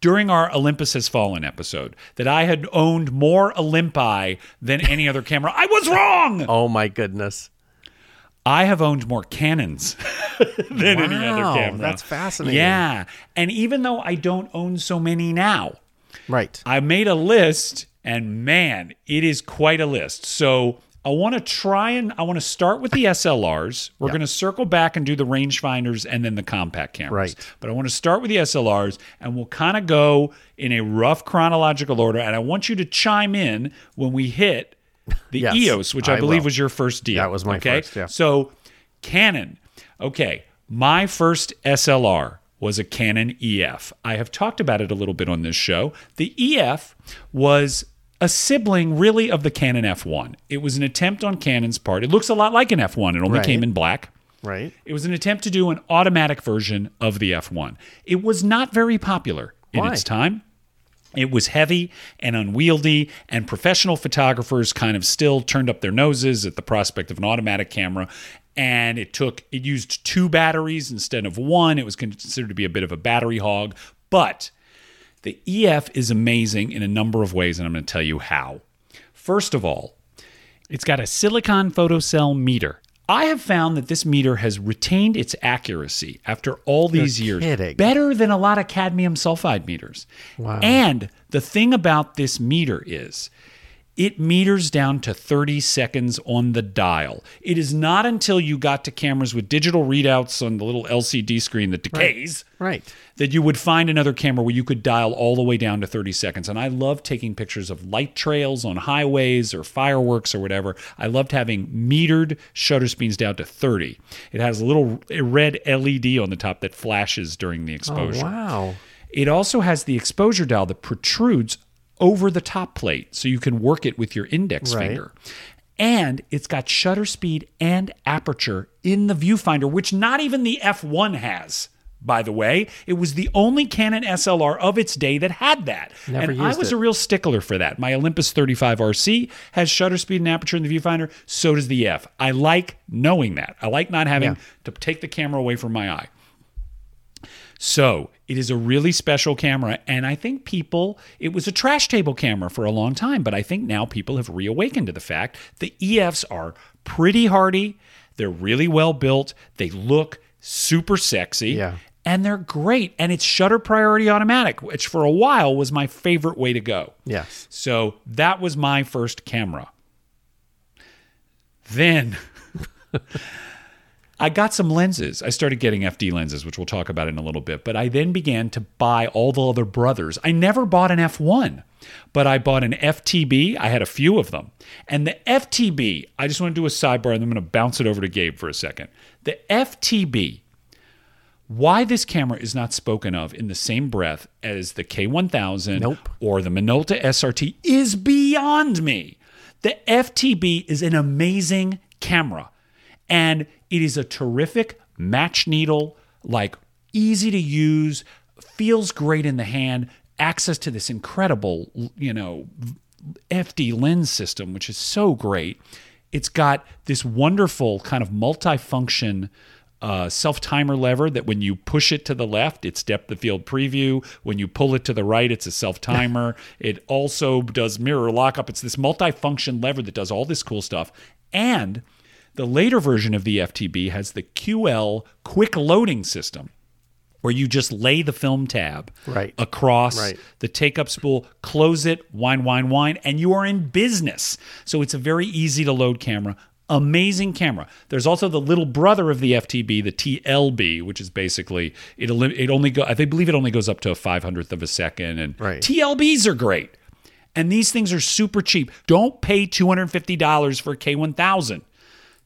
during our Olympus Has Fallen episode that I had owned more Olympi than any other camera. I was wrong. Oh my goodness. I have owned more Canons than any other camera. that's fascinating. Yeah. And even though I don't own so many now, Right. I made a list, and man, it is quite a list. So I want to try and I want to start with the SLRs. We're going to circle back and do the rangefinders and then the compact cameras. Right. But I want to start with the SLRs, and we'll kind of go in a rough chronological order. And I want you to chime in when we hit the Yes, EOS, which I, I believe will. was your first deal. That was my okay? first, yeah. So Canon. Okay, my first SLR was a Canon EF. I have talked about it a little bit on this show. The EF was a sibling really of the Canon F1. It was an attempt on Canon's part. It looks a lot like an F1. It only Right. came in black. Right. It was an attempt to do an automatic version of the F1. It was not very popular in Why? its time. It was heavy and unwieldy, and professional photographers kind of still turned up their noses at the prospect of an automatic camera. And it took, it used two batteries instead of one. It was considered to be a bit of a battery hog. But the EF is amazing in a number of ways, and I'm going to tell you how. First of all, it's got a silicon photocell meter. I have found that this meter has retained its accuracy after all these years kidding. better than a lot of cadmium sulfide meters. Wow. And the thing about this meter is it meters down to 30 seconds on the dial. It is not until you got to cameras with digital readouts on the little LCD screen that decays Right. that you would find another camera where you could dial all the way down to 30 seconds. And I love taking pictures of light trails on highways or fireworks or whatever. I loved having metered shutter speeds down to 30. It has a little red LED on the top that flashes during the Oh, exposure. wow. It also has the exposure dial that protrudes over the top plate so you can work it with your index Right. finger. And it's got shutter speed and aperture in the viewfinder, which not even the F1 has. By the way, it was the only Canon SLR of its day that had that. Never and I was it. a real stickler for that. My Olympus 35 RC has shutter speed and aperture in the viewfinder. So does the F. I like knowing that. I like not having Yeah. to take the camera away from my eye. So it is a really special camera. And I think people, it was a trash table camera for a long time, but I think now people have reawakened to the fact the EFs are pretty hardy. They're really well built. They look super sexy. Yeah. And they're great. And it's shutter priority automatic, which for a while was my favorite way to go. Yes. So that was my first camera. Then I got some lenses. I started getting FD lenses, which we'll talk about in a little bit. But I then began to buy all the other brothers. I never bought an F1, but I bought an FTB. I had a few of them. And the FTB, I just want to do a sidebar and I'm going to bounce it over to Gabe for a second. The FTB, why this camera is not spoken of in the same breath as the K1000 Nope. or the Minolta SRT is beyond me. The FTB is an amazing camera and it is a terrific match needle, like easy to use, feels great in the hand, access to this incredible, you know, FD lens system, which is so great. It's got this wonderful kind of multifunction uh, self timer lever that when you push it to the left, it's depth of field preview. When you pull it to the right, it's a self timer. it also does mirror lockup. It's this multifunction lever that does all this cool stuff. And the later version of the FTB has the QL quick loading system where you just lay the film tab Right. across Right. the take up spool, close it, wine, wine, wine, and you are in business. So it's a very easy to load camera. Amazing camera. There's also the little brother of the FTB, the TLB, which is basically it. It only go. I believe it only goes up to a five hundredth of a second, and Right. TLBs are great. And these things are super cheap. Don't pay two hundred fifty dollars for a K1000.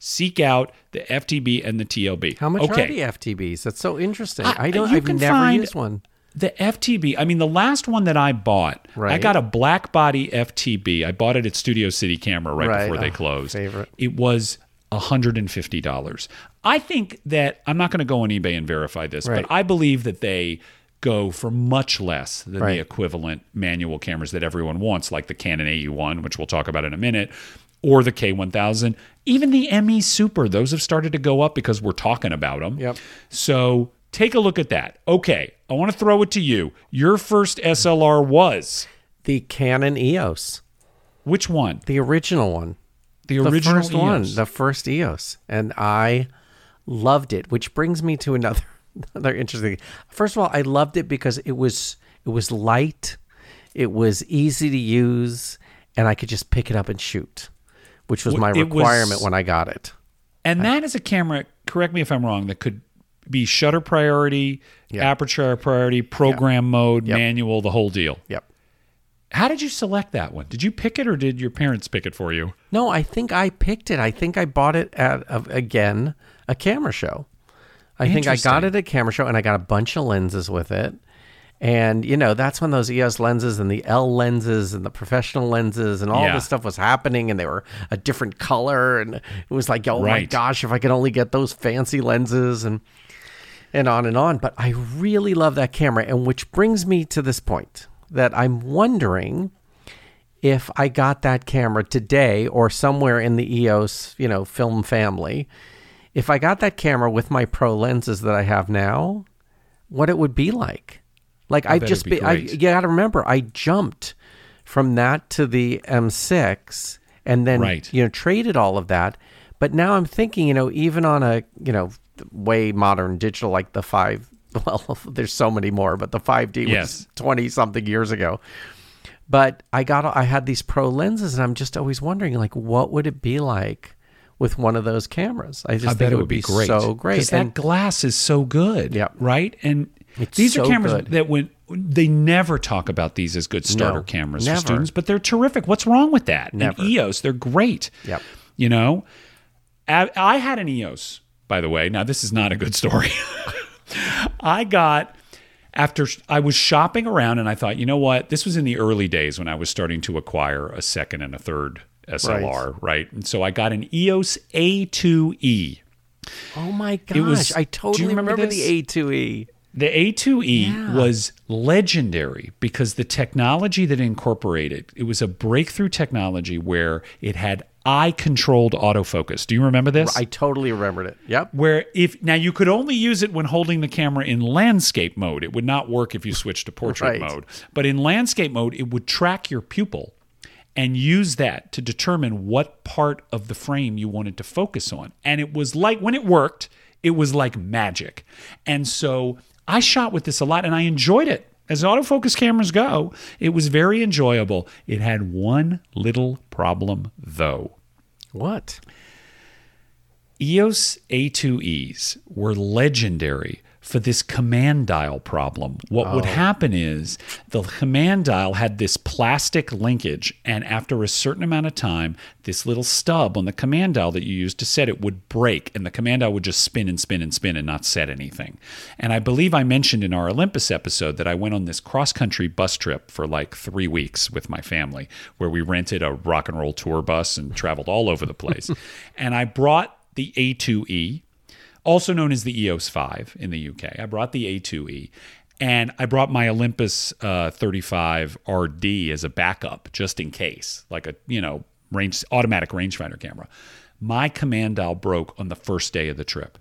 Seek out the FTB and the TLB. How much okay. are the FTBs? That's so interesting. I- I, don't. you I've can never find- used one. The FTB, I mean, the last one that I bought, right. I got a black body FTB. I bought it at Studio City Camera right, Right. before they Oh, closed. favorite. It was $150. I think that, I'm not going to go on eBay and verify this, but I believe that they go for much less than the equivalent manual cameras that everyone wants, like the Canon AE1, which we'll talk about in a minute, or the K1000. Even the ME Super, those have started to go up because we're talking about them. Yep. So take a look at that. Okay, I want to throw it to you. Your first SLR was The Canon EOS, which one? the original one. The the original first one, EOS. the first EOS, and I loved it. Which brings me to another another interesting. First of all, I loved it because it was it was light, it was easy to use, and I could just pick it up and shoot, which was my it was- requirement when I got it. and that is a camera. Correct me if I'm wrong. That could be shutter priority, aperture priority, program mode, Yep. manual, the whole deal. Yep. How did you select that one? Did you pick it or did your parents pick it for you? No, I think I picked it. I think I bought it at a, again a camera show. I think I got it at a camera show, and I got a bunch of lenses with it. And you know that's when those EOS lenses and the L lenses and the professional lenses and all Yeah. this stuff was happening, and they were a different color, and it was like, oh my gosh, if I could only get those fancy lenses, and and on and on. But I really love that camera, and which brings me to this point that I'm wondering if I got that camera today or somewhere in the EOS, you know, film family, if I got that camera with my pro lenses that I have now, what it would be like. Like I bet just be be, I, you got to remember I jumped from that to the M6 and then Right. you know traded all of that. But now I'm thinking, you know, even on a, you know, way modern digital like the 5 well, there's so many more, but the 5D Yes. was 20 something years ago. But I got I had these pro lenses and I'm just always wondering like what would it be like with one of those cameras? I just I think bet it would be, great. so great. Because that glass is so good. Yep. Right? And It's these are cameras good. that when they never talk about these as good starter No, cameras never. for students, but they're terrific. What's wrong with that? Never. And EOS, they're great. Yep. You know, I, I had an EOS, by the way. Now, this is not a good story. I got after I was shopping around and I thought, you know what? This was in the early days when I was starting to acquire a second and a third SLR, right? And so I got an EOS A2E. Oh my gosh! was- I totally you remember remember, the A two E. The A2E Yeah. was legendary because the technology that it incorporated, it was a breakthrough technology where it had eye controlled autofocus. Do you remember this? I totally remembered it. Yep. where if now you could only use it when holding the camera in landscape mode it would not work if you switched to portrait Right. mode but in landscape mode it would track your pupil and use that to determine what part of the frame you wanted to focus on and it was like when it worked it was like magic and so i shot with this a lot and i enjoyed it. As autofocus cameras go it was very enjoyable. It had one little problem though. What? EOS A2Es were legendary for this command dial problem. What would oh. happen is the command dial had this plastic linkage, and after a certain amount of time, this little stub on the command dial that you used to set it would break, and the command dial would just spin and spin and spin and not set anything. And I believe I mentioned in our Olympus episode that I went on this cross country bus trip for like three weeks with my family, where we rented a rock and roll tour bus and traveled all over the place. and I brought the A2E, also known as the EOS 5 in the UK. I brought the A2E and I brought my Olympus uh, 35 RD as a backup just in case, like a, you know, range automatic rangefinder camera. My command dial broke on the first day of the trip.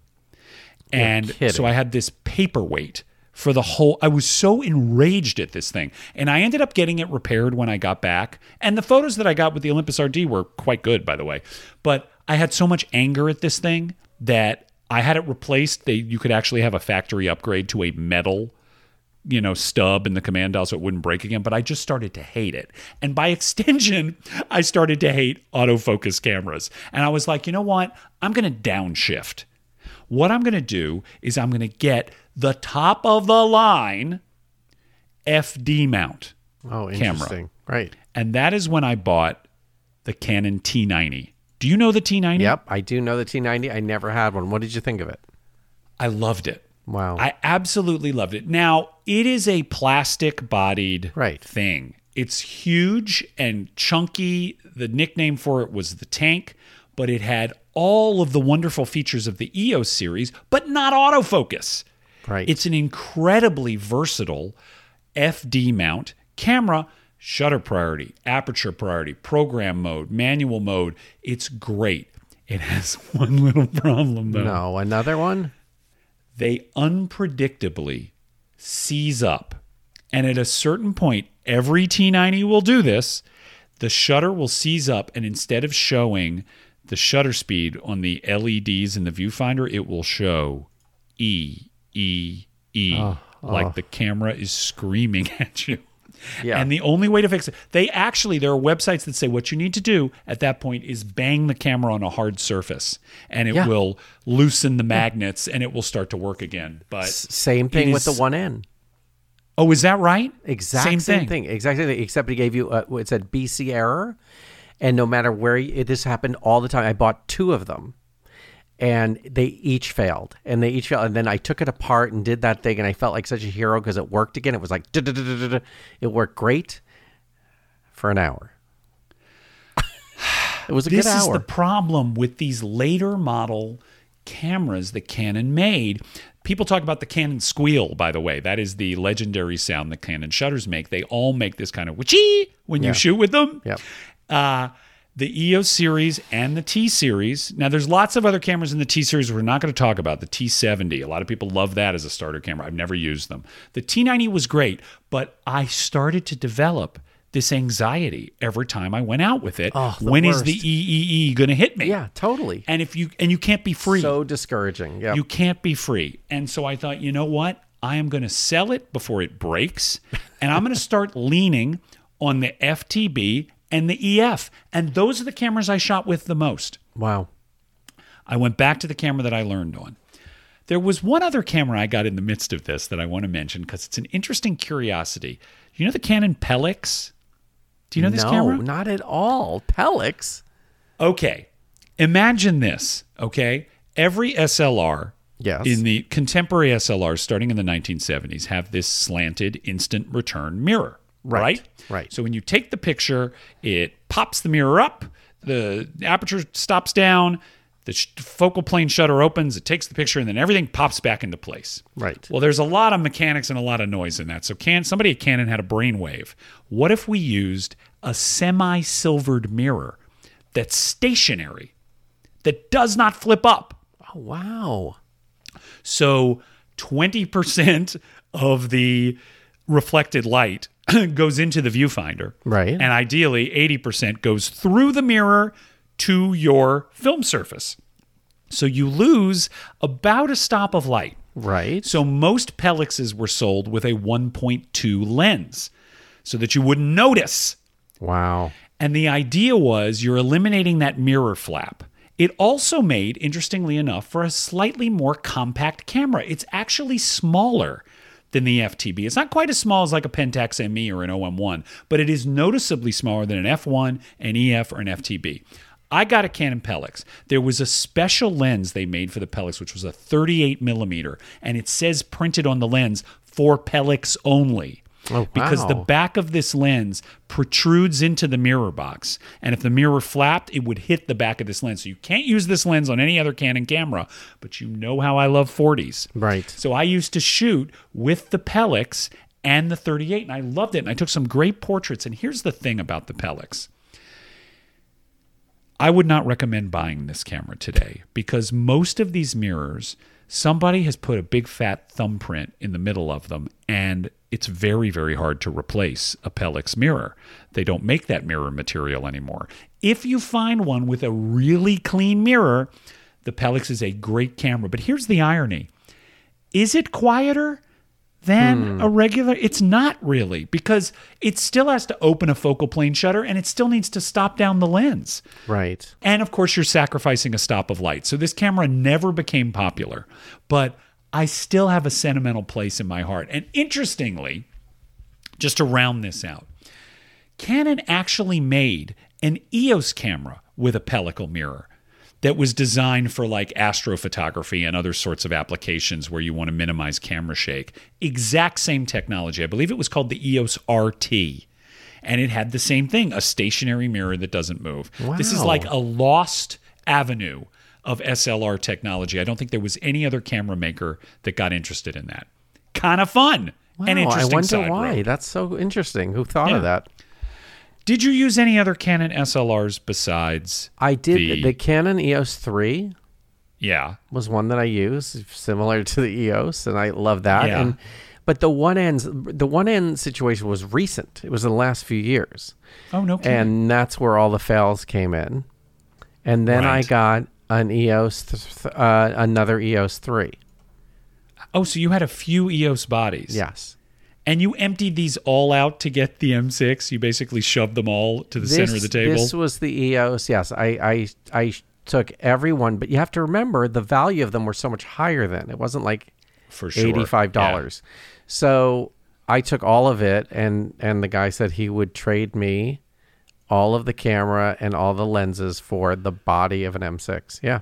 And so I had this paperweight for the whole I was so enraged at this thing. And I ended up getting it repaired when I got back. And the photos that I got with the Olympus RD were quite good by the way. But I had so much anger at this thing that I had it replaced. They you could actually have a factory upgrade to a metal you know, stub in the command dial so it wouldn't break again. But I just started to hate it. And by extension, I started to hate autofocus cameras. And I was like, you know what? I'm going to downshift. What I'm going to do is I'm going to get the top of the line FD mount. Oh, Camera. interesting. Right. And that is when I bought the Canon T90. Do you know the T90? Yep. I do know the T90. I never had one. What did you think of it? I loved it. Wow. I absolutely loved it. Now, it is a plastic bodied Right. thing. It's huge and chunky. The nickname for it was the tank, but it had all of the wonderful features of the EOS series, but not autofocus. right. It's an incredibly versatile FD mount camera, shutter priority, aperture priority, program mode, manual mode. It's great. It has one little problem though no, another one? they unpredictably seize up. And at a certain point, every T90 will do this. The shutter will seize up, and instead of showing the shutter speed on the LEDs in the viewfinder, it will show E, E, E, oh, like oh. the camera is screaming at you. Yeah. And the only way to fix it, they actually, there are websites that say what you need to do at that point is bang the camera on a hard surface and it Yeah. will loosen the magnets and it will start to work again. But Same it thing with the one N. Oh, is that right? Exact same, same, thing. thing. Exactly. Except he gave you uh, it said BC error, and no matter where you, this happened all the time. I bought two of them, and they each failed, and they each failed. And then I took it apart and did that thing, and I felt like such a hero because it worked again. It was like it worked great for an hour. it was a This good is the problem with these later model cameras that Canon made. People talk about the Canon squeal, by the way. That is the legendary sound the Canon shutters make. They all make this kind of witchy when you shoot with them. Yep. Uh, the EOS series and the T series. Now, there's lots of other cameras in the T series we're not going to talk about. The T70, a lot of people love that as a starter camera. I've never used them. The T90 was great, but I started to develop this anxiety every time I went out with it. Oh, when is the. EEE going to hit me? yeah, totally. And if you and you can't be free. So discouraging. Yeah. You can't be free. And so I thought, you know what? I am going to sell it before it breaks. And I'm going to start leaning on the FTB and the EF. And those are the cameras I shot with the most. wow. I went back to the camera that I learned on. There was one other camera I got in the midst of this that I want to mention because it's an interesting curiosity. You know the Canon Pellix? Do you know this no, camera? No, not at all. Pellix. Okay. Imagine this, okay? Every SLR Yes. in the contemporary SLRs starting in the 1970s have this slanted instant return mirror, Right, right? right. So when you take the picture, it pops the mirror up, the aperture stops down, the sh- focal plane shutter opens, it takes the picture, and then everything pops back into place. Right. Well, there's a lot of mechanics and a lot of noise in that. So can somebody at Canon had a brainwave. What if we used a semi-silvered mirror that's stationary, that does not flip up? oh, wow. So 20% of the reflected light goes into the viewfinder. Right. And ideally, 80% goes through the mirror to your film surface. So you lose about a stop of light. Right. So most Pellixes were sold with a 1.2 lens so that you wouldn't notice. wow. And the idea was you're eliminating that mirror flap. It also made, interestingly enough, for a slightly more compact camera. It's actually smaller than the FTB. It's not quite as small as like a Pentax ME or an OM1, but it is noticeably smaller than an F1, an EF, or an FTB. I got a Canon Pellix. There was a special lens they made for the Pellix, which was a 38 millimeter, and it says printed on the lens for Pellix only. Oh, Because the back of this lens protrudes into the mirror box. And if the mirror flapped, it would hit the back of this lens. So you can't use this lens on any other Canon camera, but you know how I love 40s. Right. So I used to shoot with the Pellix and the 38, and I loved it. And I took some great portraits. And here's the thing about the Pellix. I would not recommend buying this camera today because most of these mirrors, somebody has put a big fat thumbprint in the middle of them, and it's very, very hard to replace a Pellix mirror. They don't make that mirror material anymore. If you find one with a really clean mirror, the Pellix is a great camera. But here's the irony is it quieter than hmm. a regular? It's not really because it still has to open a focal plane shutter and it still needs to stop down the lens. Right. And of course, you're sacrificing a stop of light. So this camera never became popular, but I still have a sentimental place in my heart. And interestingly, just to round this out, Canon actually made an EOS camera with a pellicle mirror that was designed for like astrophotography and other sorts of applications where you want to minimize camera shake. Exact same technology. I believe it was called the EOS RT. And it had the same thing a stationary mirror that doesn't move. This is like a lost avenue of SLR technology. I don't think there was any other camera maker that got interested in that. Kind of fun and Wow, I interesting. wonder side why. road. That's so interesting. Who thought Yeah. of that? Did you use any other Canon SLRs besides? I did. The- The, Canon EOS 3 Yeah. was one that I used, similar to the EOS, and I love that. Yeah. And but the one ends, the one end situation was recent. It was in the last few years, Oh no. kidding. and that's where all the fails came in. And then I got an EOS, th- uh, another EOS 3. oh, so you had a few EOS bodies. Yes. And you emptied these all out to get the M6. You basically shoved them all to the center of the table. This was the EOS. Yes, I, I, I took everyone, but you have to remember the value of them were so much higher then. It wasn't like for sure. eighty-five dollars. So I took all of it, and and the guy said he would trade me all of the camera and all the lenses for the body of an M6. Yeah.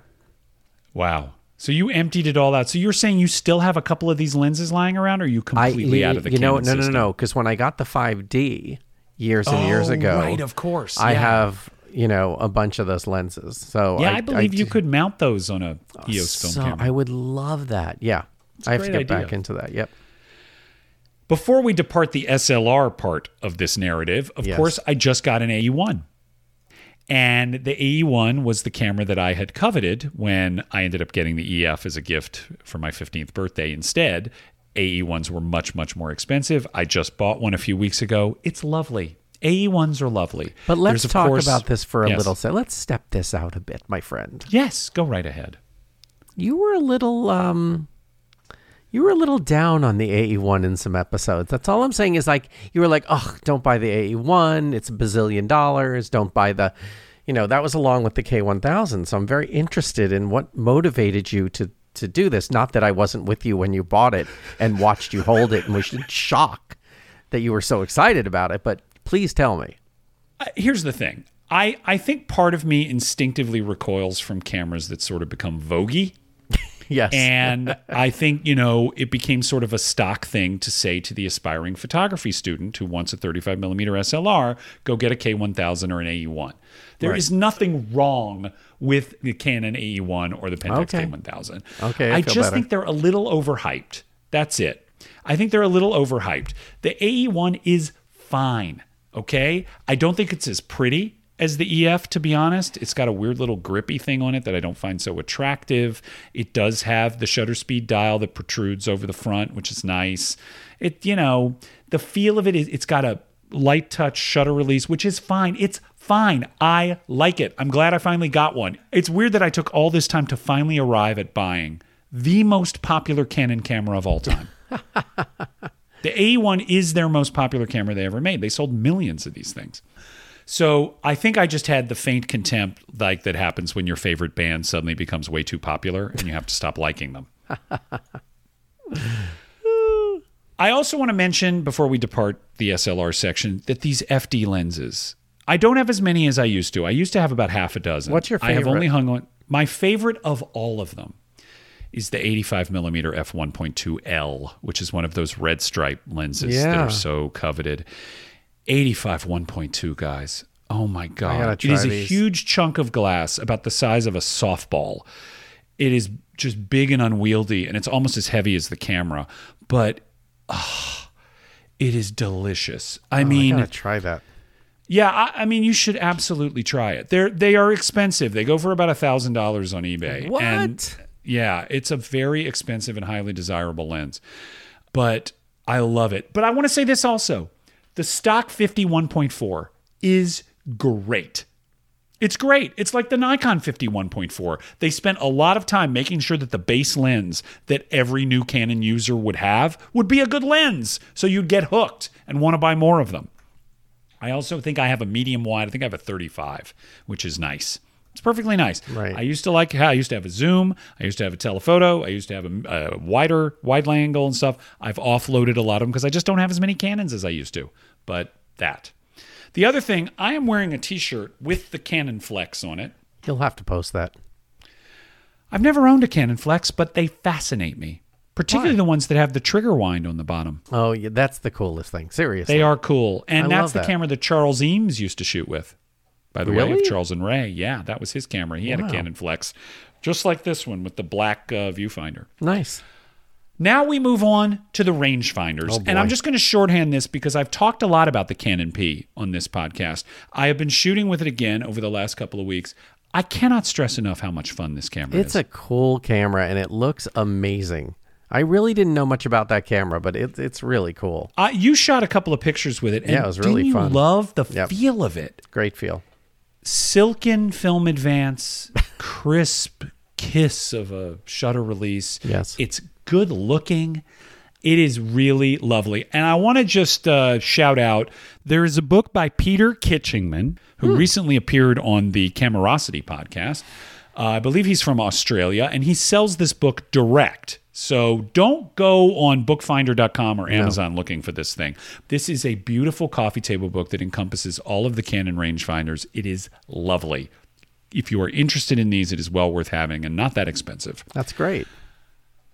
Wow. So you emptied it all out. So you're saying you still have a couple of these lenses lying around, or are you completely I, out of the you know, no, no, system? no, no, because when I got the 5D years and years Oh, ago, right, of course. I yeah. have you know a bunch of those lenses. So Yeah, I, believe you could mount those on a oh, EOS film camera. I would love that. Yeah, I have to get back into that. Yep. Before we depart the SLR part of this narrative, of Yes. course, I just got an AE1. And the AE1 was the camera that I had coveted when I ended up getting the EF as a gift for my 15th birthday instead. AE1s were much, much more expensive. I just bought one a few weeks ago. It's lovely. AE1s are lovely. But let's talk course- about this for a Yes. little second. Let's step this out a bit, my friend. Yes, go right ahead. You were a little um you were a little down on the AE1 in some episodes. That's all I'm saying is like you were like, "Oh, don't buy the AE1. It's a bazillion dollars. Don't buy the you know, that was along with the K1000. So I'm very interested in what motivated you to to do this. Not that I wasn't with you when you bought it and watched you hold it and was in shock that you were so excited about it, but please tell me. Uh, here's the thing. I, I think part of me instinctively recoils from cameras that sort of become voguey. Yes. And I think, you know, it became sort of a stock thing to say to the aspiring photography student who wants a 35 millimeter SLR, go get a K1000 or an AE1. There is nothing wrong with the Canon AE1 or the Pentax Okay. K1000. Okay, I I just better. think they're a little overhyped. That's it. I think they're a little overhyped. The AE1 is fine. Okay. I don't think it's as pretty as the EF, to be honest. It's got a weird little grippy thing on it that I don't find so attractive. It does have the shutter speed dial that protrudes over the front, which is nice. It, you know, the feel of it is it's got a light touch shutter release, which is fine. It's fine. I like it. I'm glad I finally got one. It's weird that I took all this time to finally arrive at buying the most popular Canon camera of all time. the A1 is their most popular camera they ever made. They sold millions of these things. So I think I just had the faint contempt like that happens when your favorite band suddenly becomes way too popular and you have to stop liking them. I also want to mention before we depart the SLR section that these FD lenses, I don't have as many as I used to. I used to have about half a dozen. What's your I have only hung on. My favorite of all of them is the 85 millimeter f1.2L, which is one of those red stripe lenses that are so coveted. 85 1.2 guys. Oh my god! gotta It is try a huge chunk of glass, about the size of a softball. It is just big and unwieldy, and it's almost as heavy as the camera. But ah, it is delicious. I I mean, gotta try that. yeah, I, I mean, you should absolutely try it. They're they are expensive. They go for about a thousand dollars on eBay. What? And yeah, it's a very expensive and highly desirable lens, but I love it. But I want to say this also: the stock fifty one point four is great. It's great. It's like the Nikon 51.4. They spent a lot of time making sure that the base lens that every new Canon user would have would be a good lens. So you'd get hooked and want to buy more of them. I also think I have a medium wide. I think I have a 35, which is nice. It's perfectly nice. Right. I used to like how I used to have a zoom. I used to have a telephoto. I used to have a, a wider wide angle and stuff. I've offloaded a lot of them because I just don't have as many Canons as I used to. But that. The other thing, I am wearing a T-shirt with the Canonflex on it. You'll have to post that. I've never owned a Canonflex, but they fascinate me, particularly Why? the ones that have the trigger wind on the bottom. Oh, yeah, that's the coolest thing. Seriously. They are cool, and I that's the that. camera that Charles Eames used to shoot with. By the way, of Charles and Ray, yeah, that was his camera. He had a Canonflex, just like this one with the black uh, viewfinder. Nice. Now we move on to the rangefinders. Oh, and I'm just going to shorthand this because I've talked a lot about the Canon P on this podcast. I have been shooting with it again over the last couple of weeks. I cannot stress enough how much fun this camera It's is. It's a cool camera and it looks amazing. I really didn't know much about that camera, but it, it's really cool. uh, you shot a couple of pictures with it. And Yeah, it was really didn't you fun. love the Yep. feel of it? Great feel. silken film advance, crisp kiss of a shutter release. Yes. It's good looking. It is really lovely. And I want to just uh, shout out there is a book by Peter Kitchingman, who recently appeared on the Camerosity podcast. Uh, I believe he's from Australia, and he sells this book direct. So don't go on bookfinder.com or Amazon looking for this thing. This is a beautiful coffee table book that encompasses all of the Canon rangefinders. It is lovely. If you are interested in these, it is well worth having and not that expensive. That's great.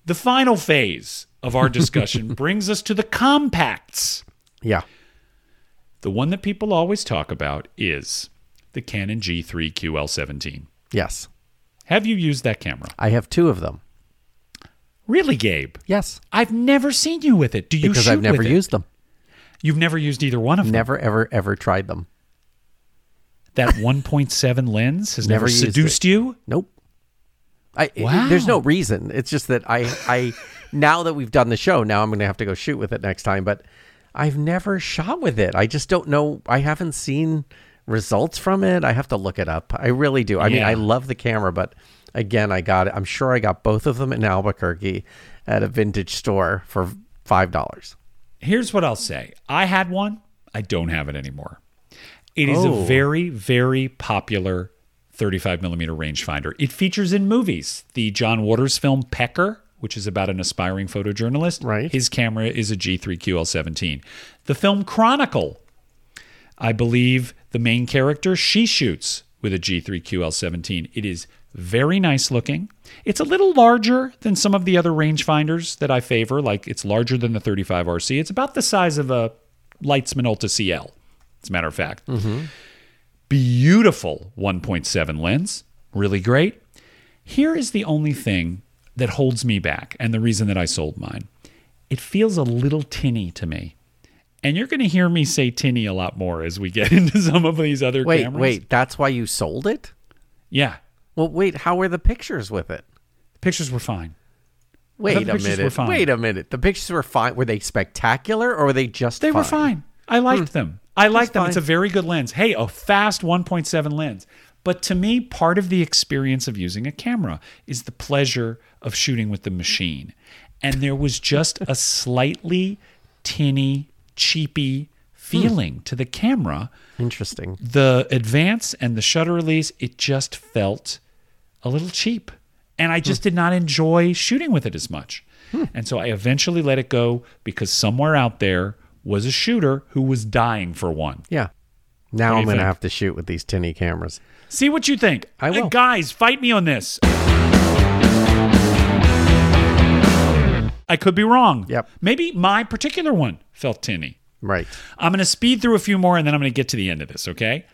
The final phase of our discussion brings us to the compacts. Yeah. The one that people always talk about is the Canon G3 QL17. Yes. Have you used that camera? I have two of them. Really, Gabe? Yes. I've never seen you with it. Do you Because I've never with it? used them. You've never used either one of them. Never, ever, ever tried them. That 1.7 lens has never, Never seduced you. Nope. I, Wow. There's no reason. It's just that I, I, now that we've done the show, now I'm going to have to go shoot with it next time. But I've never shot with it. I just don't know. I haven't seen results from it. I have to look it up. I really do. I mean, I love the camera, but again, I got it. I'm sure I got both of them in Albuquerque at a vintage store for five dollars. Here's what I'll say. I had one. I don't have it anymore. It is Oh. a very, very popular 35 millimeter rangefinder. It features in movies. The John Waters film Pecker, which is about an aspiring photojournalist. Right. His camera is a G3 QL17. The film Chronicle, I believe the main character she shoots with a G3 QL17. It is very nice looking. It's a little larger than some of the other rangefinders that I favor, like it's larger than the 35RC. It's about the size of a Leitz Minolta CL, as a matter of fact. Mm-hmm. Beautiful 1.7 lens, really great. Here is the only thing that holds me back and the reason that I sold mine. It feels a little tinny to me. And you're going to hear me say tinny a lot more as we get into some of these other Wait, cameras. wait, that's why you sold it? Yeah. Well, wait, how were the pictures with it? The pictures were fine. Wait a minute. Wait a minute. The pictures were fine. Were they spectacular or were they just They were fine. I liked hmm. them. I liked them. fine. It's a very good lens. Hey, a fast 1.7 lens. But to me, part of the experience of using a camera is the pleasure of shooting with the machine. And there was just a slightly tinny, cheapy feeling to the camera. Interesting. The advance and the shutter release, it just felt a little cheap. And I just hmm. did not enjoy shooting with it as much. Hmm. And so I eventually let it go because somewhere out there was a shooter who was dying for one. Yeah. Now I'm going to have to shoot with these tinny cameras. See what you think. I will. Guys, fight me on this. I could be wrong. Yep. Maybe my particular one felt tinny. Right. I'm going to speed through a few more and then I'm going to get to the end of this, okay?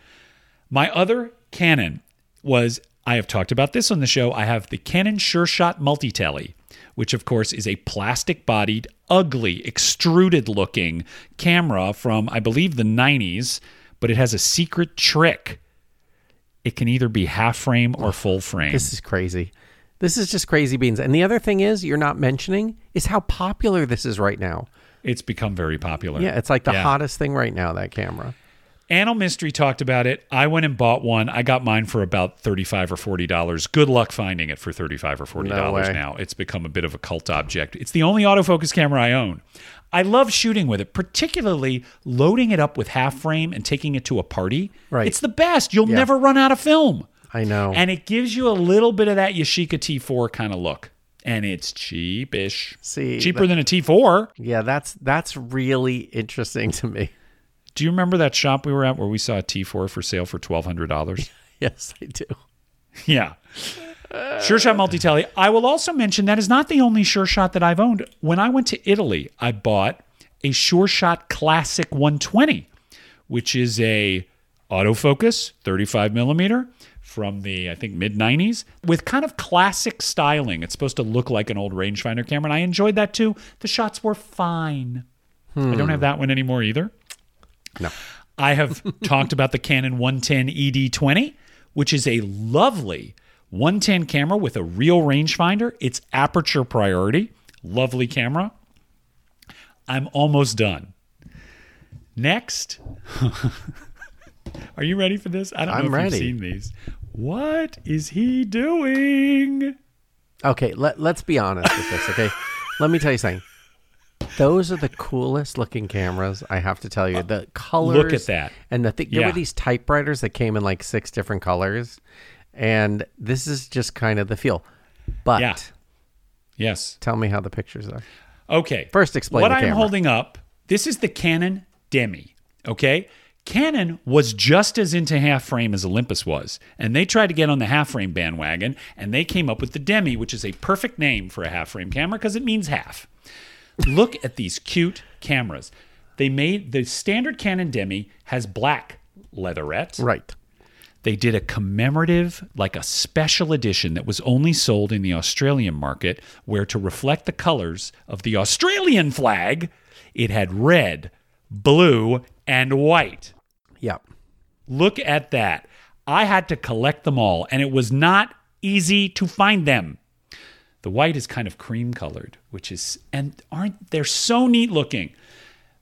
My other Canon was I have talked about this on the show. I have the Canon Sure Shot Multi-Tele, which of course is a plastic-bodied, ugly, extruded looking camera from I believe the 90s, but it has a secret trick. It can either be half frame or full frame. This is crazy. This is just crazy beans. And the other thing is, you're not mentioning is how popular this is right now. It's become very popular. Yeah, it's like the Yeah. hottest thing right now, that camera. Annal Mystery talked about it. I went and bought one. I got mine for about thirty-five or forty dollars. Good luck finding it for thirty-five or forty dollars way. now. It's become a bit of a cult object. It's the only autofocus camera I own. I love shooting with it, particularly loading it up with half frame and taking it to a party. Right. It's the best. You'll Yeah. never run out of film. I know. And it gives you a little bit of that Yashica T4 kind of look. And it's cheapish. See, cheaper than a T4. yeah, that's that's really interesting to me. Do you remember that shop we were at where we saw a T4 for sale for $1,200? Yes, I do. Yeah. Sure Shot Multi Tele. I will also mention that is not the only Sure Shot that I've owned. When I went to Italy, I bought a Sure Shot Classic 120, which is a autofocus 35 millimeter from the I think mid 90s with kind of classic styling. It's supposed to look like an old rangefinder camera, and I enjoyed that too. The shots were fine. I don't have hmm. that one anymore either. No. I have talked about the Canon 110 ED20, which is a lovely 110 camera with a real rangefinder. It's aperture priority. Lovely camera. I'm almost done. Next. Are you ready for this? I don't I'm know if ready. you've seen these. What is he doing? Okay, let, let's be honest with this, okay? let me tell you something. Those are the coolest looking cameras, I have to tell you. Uh, the colors. Look at that. And the thing, there Yeah. were these typewriters that came in like six different colors. And this is just kind of the feel. But Yeah. Yes. tell me how the pictures are. Okay. First, explain what I'm camera. holding up. This is the Canon Demi. Okay. Canon was just as into half frame as Olympus was, and they tried to get on the half frame bandwagon, and they came up with the Demi, which is a perfect name for a half frame camera because it means half. Look at these cute cameras. They made the standard Canon Demi has black leatherette. Right. They did a commemorative, like a special edition that was only sold in the Australian market, where to reflect the colors of the Australian flag, it had red, blue, and white. Yep. Look at that. I had to collect them all, and it was not easy to find them. The white is kind of cream colored, which is, and aren't they're so neat looking?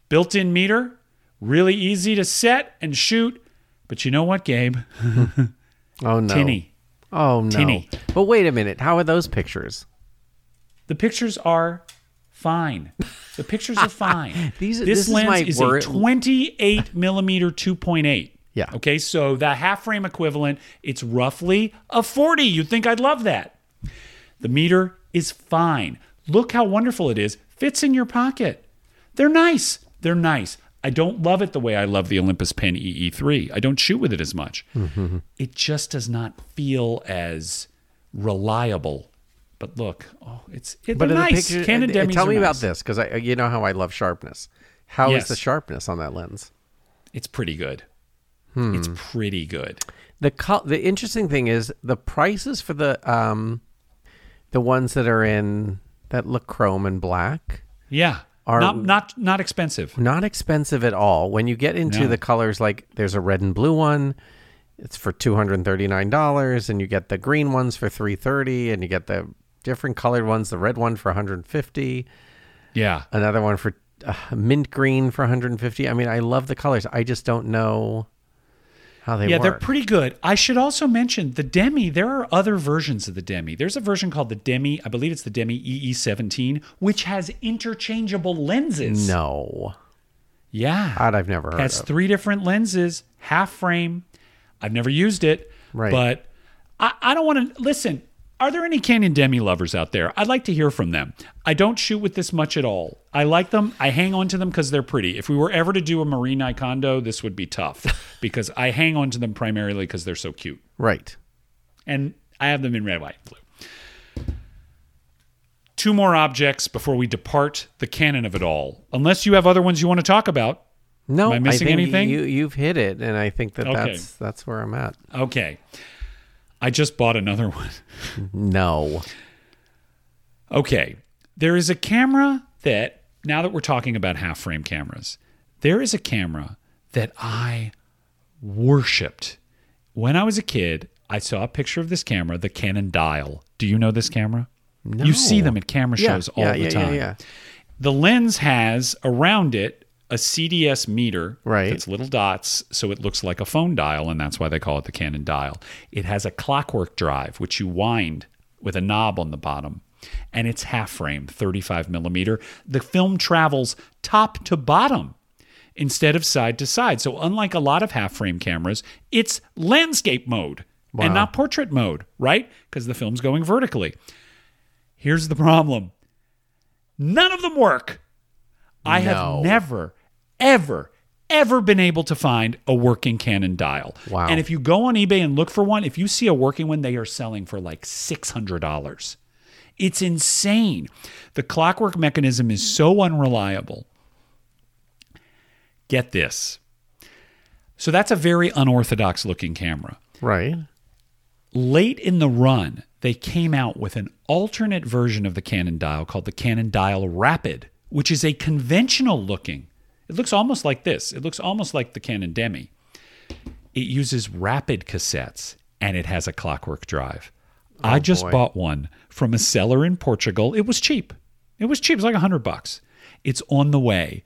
Built in meter, really easy to set and shoot. But you know what, Gabe? Oh, no. Tinny. Oh, no. Tinny. But wait a minute. How are those pictures? The pictures are fine. The pictures are fine. These- this, this is lens is, wor- a 28 millimeter 2.8. Yeah. Okay, so the half frame equivalent, it's roughly a 40. You'd think I'd love that. The meter is fine. Look how wonderful it is. Fits in your pocket. They're nice. They're nice. I don't love it the way I love the Olympus Pen EE3. I don't shoot with it as much. Mm-hmm. It just does not feel as reliable. But look, oh, it's it, But they're in the nice. picture, Canon Demis tell me about this because I, you know how I love sharpness. How is Yes. the sharpness on that lens? It's pretty good. Hmm. It's pretty good. The col- the interesting thing is the prices for the um, the ones that are in that look chrome and black Yeah, Are- not not not expensive. not expensive at all. When you get into No. the colors, like there's a red and blue one, it's for two hundred and thirty nine dollars, and you get the green ones for three thirty, and you get the different colored ones, the red one for one hundred and fifty, Yeah, another one for uh, mint green for one hundred and fifty. I mean, I love the colors. I just don't know how they yeah, work. they're pretty good. I should also mention the Demi. There are other versions of the Demi. There's a version called the Demi. I believe it's the Demi EE17, which has interchangeable lenses. no, Yeah, that I've never heard has of. three different lenses, half frame. I've never used it, Right. but I, I don't want to listen. Are there any Canon Demi lovers out there? I'd like to hear from them. I don't shoot with this much at all. I like them. I hang on to them because they're pretty. If we were ever to do a Marie Kondo, this would be tough because I hang on to them primarily because they're so cute. Right. And I have them in red, white, and blue. Two more objects before we depart the canon of it all. Unless you have other ones you want to talk about. No, Am I missing think anything? You you've hit it, and I think that Okay. that's that's where I'm at. Okay. I just bought another one. No. Okay. There is a camera that, now that we're talking about half frame cameras, there is a camera that I worshiped. When I was a kid, I saw a picture of this camera, the Canon Dial. Do you know this camera? No. You see them at camera Yeah, shows all yeah, the yeah, time. Yeah, yeah. The lens has around it a CDS meter. Right. It's little dots, so it looks like a phone dial, and that's why they call it the Canon dial. It has a clockwork drive, which you wind with a knob on the bottom, and it's half frame, 35 millimeter. The film travels top to bottom instead of side to side. So, unlike a lot of half frame cameras, it's landscape mode and not portrait mode, right? Because the film's going vertically. Here's the problem none of them work. I No. have never, ever, ever been able to find a working Canon dial. Wow. And if you go on eBay and look for one, if you see a working one, they are selling for like $600. It's insane. The clockwork mechanism is so unreliable. Get this. So that's a very unorthodox looking camera Right. late in the run, they came out with an alternate version of the Canon dial called the Canon Dial Rapid, which is a conventional looking. It looks almost like this. It looks almost like the Canon Demi. It uses rapid cassettes and it has a clockwork drive. I oh, just boy. bought one from a seller in Portugal. It was cheap. It was cheap. It was like a hundred bucks. It's on the way.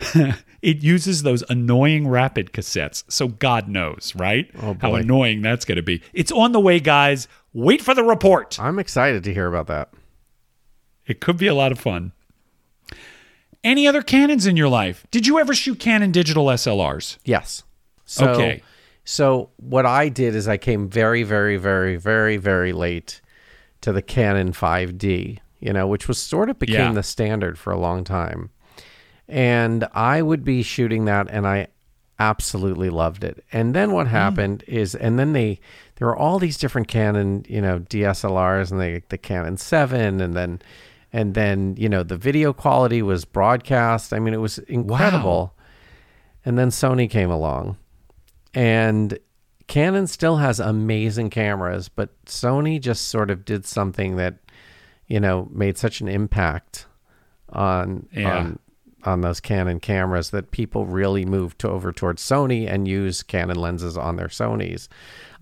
it uses those annoying rapid cassettes. So God knows, right? Oh, How boy. annoying that's going to be. It's on the way, guys. Wait for the report. I'm excited to hear about that. It could be a lot of fun. Any other Canons in your life? Did you ever shoot Canon digital SLRs? Yes. So, Okay. So what I did is I came very, very, very, very, very late to the Canon 5D, you know, which was sort of became Yeah. the standard for a long time. And I would be shooting that and I absolutely loved it. And then what mm. happened is and then they there were all these different Canon, you know, DSLRs and they the Canon 7 and then and then, you know, the video quality was broadcast. I mean, it was incredible. And then Sony came along. And Canon still has amazing cameras, but Sony just sort of did something that, you know, made such an impact on Yeah. on on those Canon cameras that people really moved to over towards Sony and use Canon lenses on their Sonys.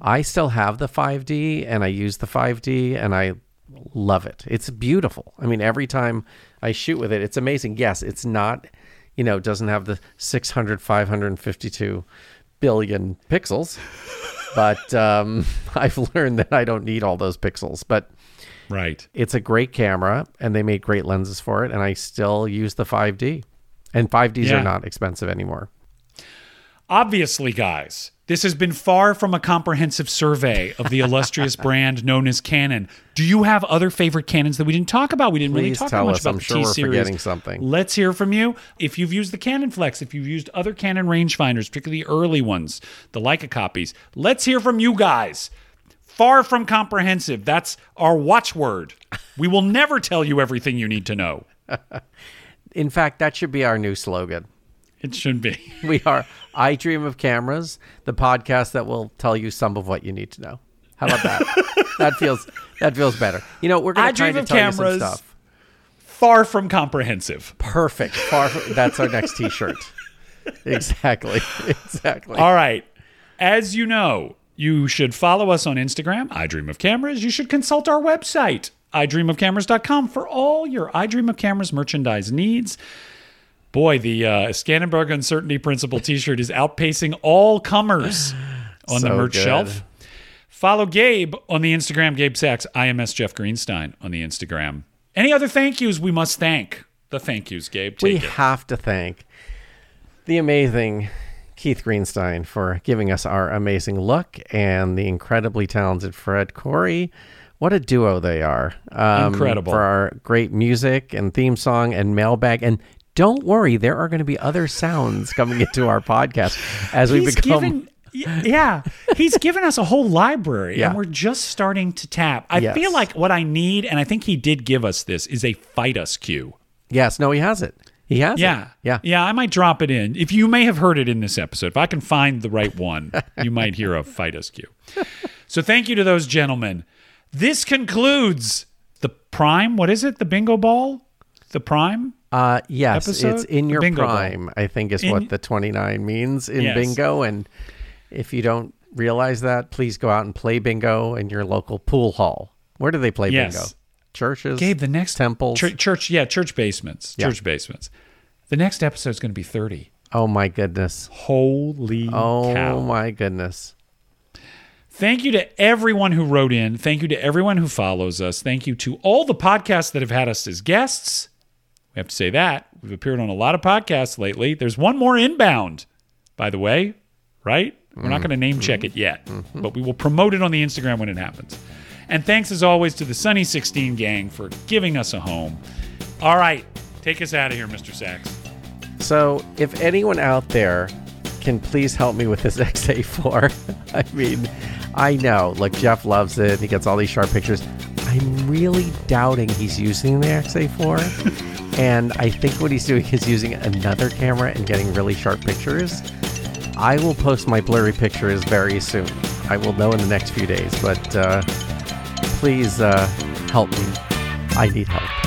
I still have the 5D and I use the 5D and I love it. It's beautiful. I mean, every time I shoot with it, it's amazing. Yes, it's not, you know, doesn't have the 600, 552 billion pixels, but um, I've learned that I don't need all those pixels. But Right. it's a great camera and they made great lenses for it. And I still use the 5D. And 5Ds Yeah. are not expensive anymore. Obviously, guys, This has been far from a comprehensive survey of the illustrious brand known as Canon. Do you have other favorite Canons that we didn't talk about? We didn't really Please talk tell much us. about I'm the sure T series. forgetting something. Let's hear from you. If you've used the Canonflex, if you've used other Canon rangefinders, particularly the early ones, the Leica copies, let's hear from you guys. Far from comprehensive. That's our watchword. We will never tell you everything you need to know. In fact, that should be our new slogan. It should be. We are I Dream of Cameras, the podcast that will tell you some of what you need to know. How about that? that feels that feels better. You know, we're going to try to of tell you some stuff. Far from comprehensive. Perfect. Far from, that's our next T-shirt. exactly. Exactly. All right. As you know, you should follow us on Instagram, I Dream of Cameras. You should consult our website, idreamofcameras.com, for all your I Dream of Cameras merchandise needs. Boy, the uh, Scannenberg Uncertainty Principle t shirt is outpacing all comers on the merch good. shelf. Follow Gabe on the Instagram, Gabe Sachs, IMS Jeff Greenstein on the Instagram. Any other thank yous we must thank? The thank yous, Gabe. we it. have to thank the amazing Keith Greenstein for giving us our amazing look and the incredibly talented Fred Corey. What a duo they are. Um, Incredible. For our great music and theme song and mailbag. And don't worry, there are going to be other sounds coming into our podcast as we become. given, yeah, he's given us a whole library, Yeah. and we're just starting to tap. I Yes. feel like what I need, and I think he did give us this, is a fight us cue. yes, no, he has it. He has Yeah, it. Yeah. yeah. I might drop it in. If you may have heard it in this episode, if I can find the right one, you might hear a fight us cue. So thank you to those gentlemen. This concludes the prime. What is it? The bingo ball. The prime. Uh, yes, episode? it's in your bingo prime. I think is In- what the twenty nine means in Yes. bingo. And if you don't realize that, please go out and play bingo in your local pool hall. Where do they play Yes. bingo? Churches. Gabe, the next temples. chur- church, yeah, church basements, Yeah. church basements. The next episode is going to be thirty. Oh my goodness. Holy Oh cow! my goodness. Thank you to everyone who wrote in. Thank you to everyone who follows us. Thank you to all the podcasts that have had us as guests. We have to say that. We've appeared on a lot of podcasts lately. There's one more inbound, by the way, right? We're not mm. going to name check it yet, mm-hmm. but we will promote it on the Instagram when it happens. And thanks as always to the Sunny 16 gang for giving us a home. All right, take us out of here, Mr. Sachs. So, if anyone out there can please help me with this XA4, I mean, I know, like Jeff loves it. He gets all these sharp pictures. I'm really doubting he's using the XA4. and I think what he's doing is using another camera and getting really sharp pictures. I will post my blurry pictures very soon. I will know in the next few days, but uh, please uh, help me. I need help.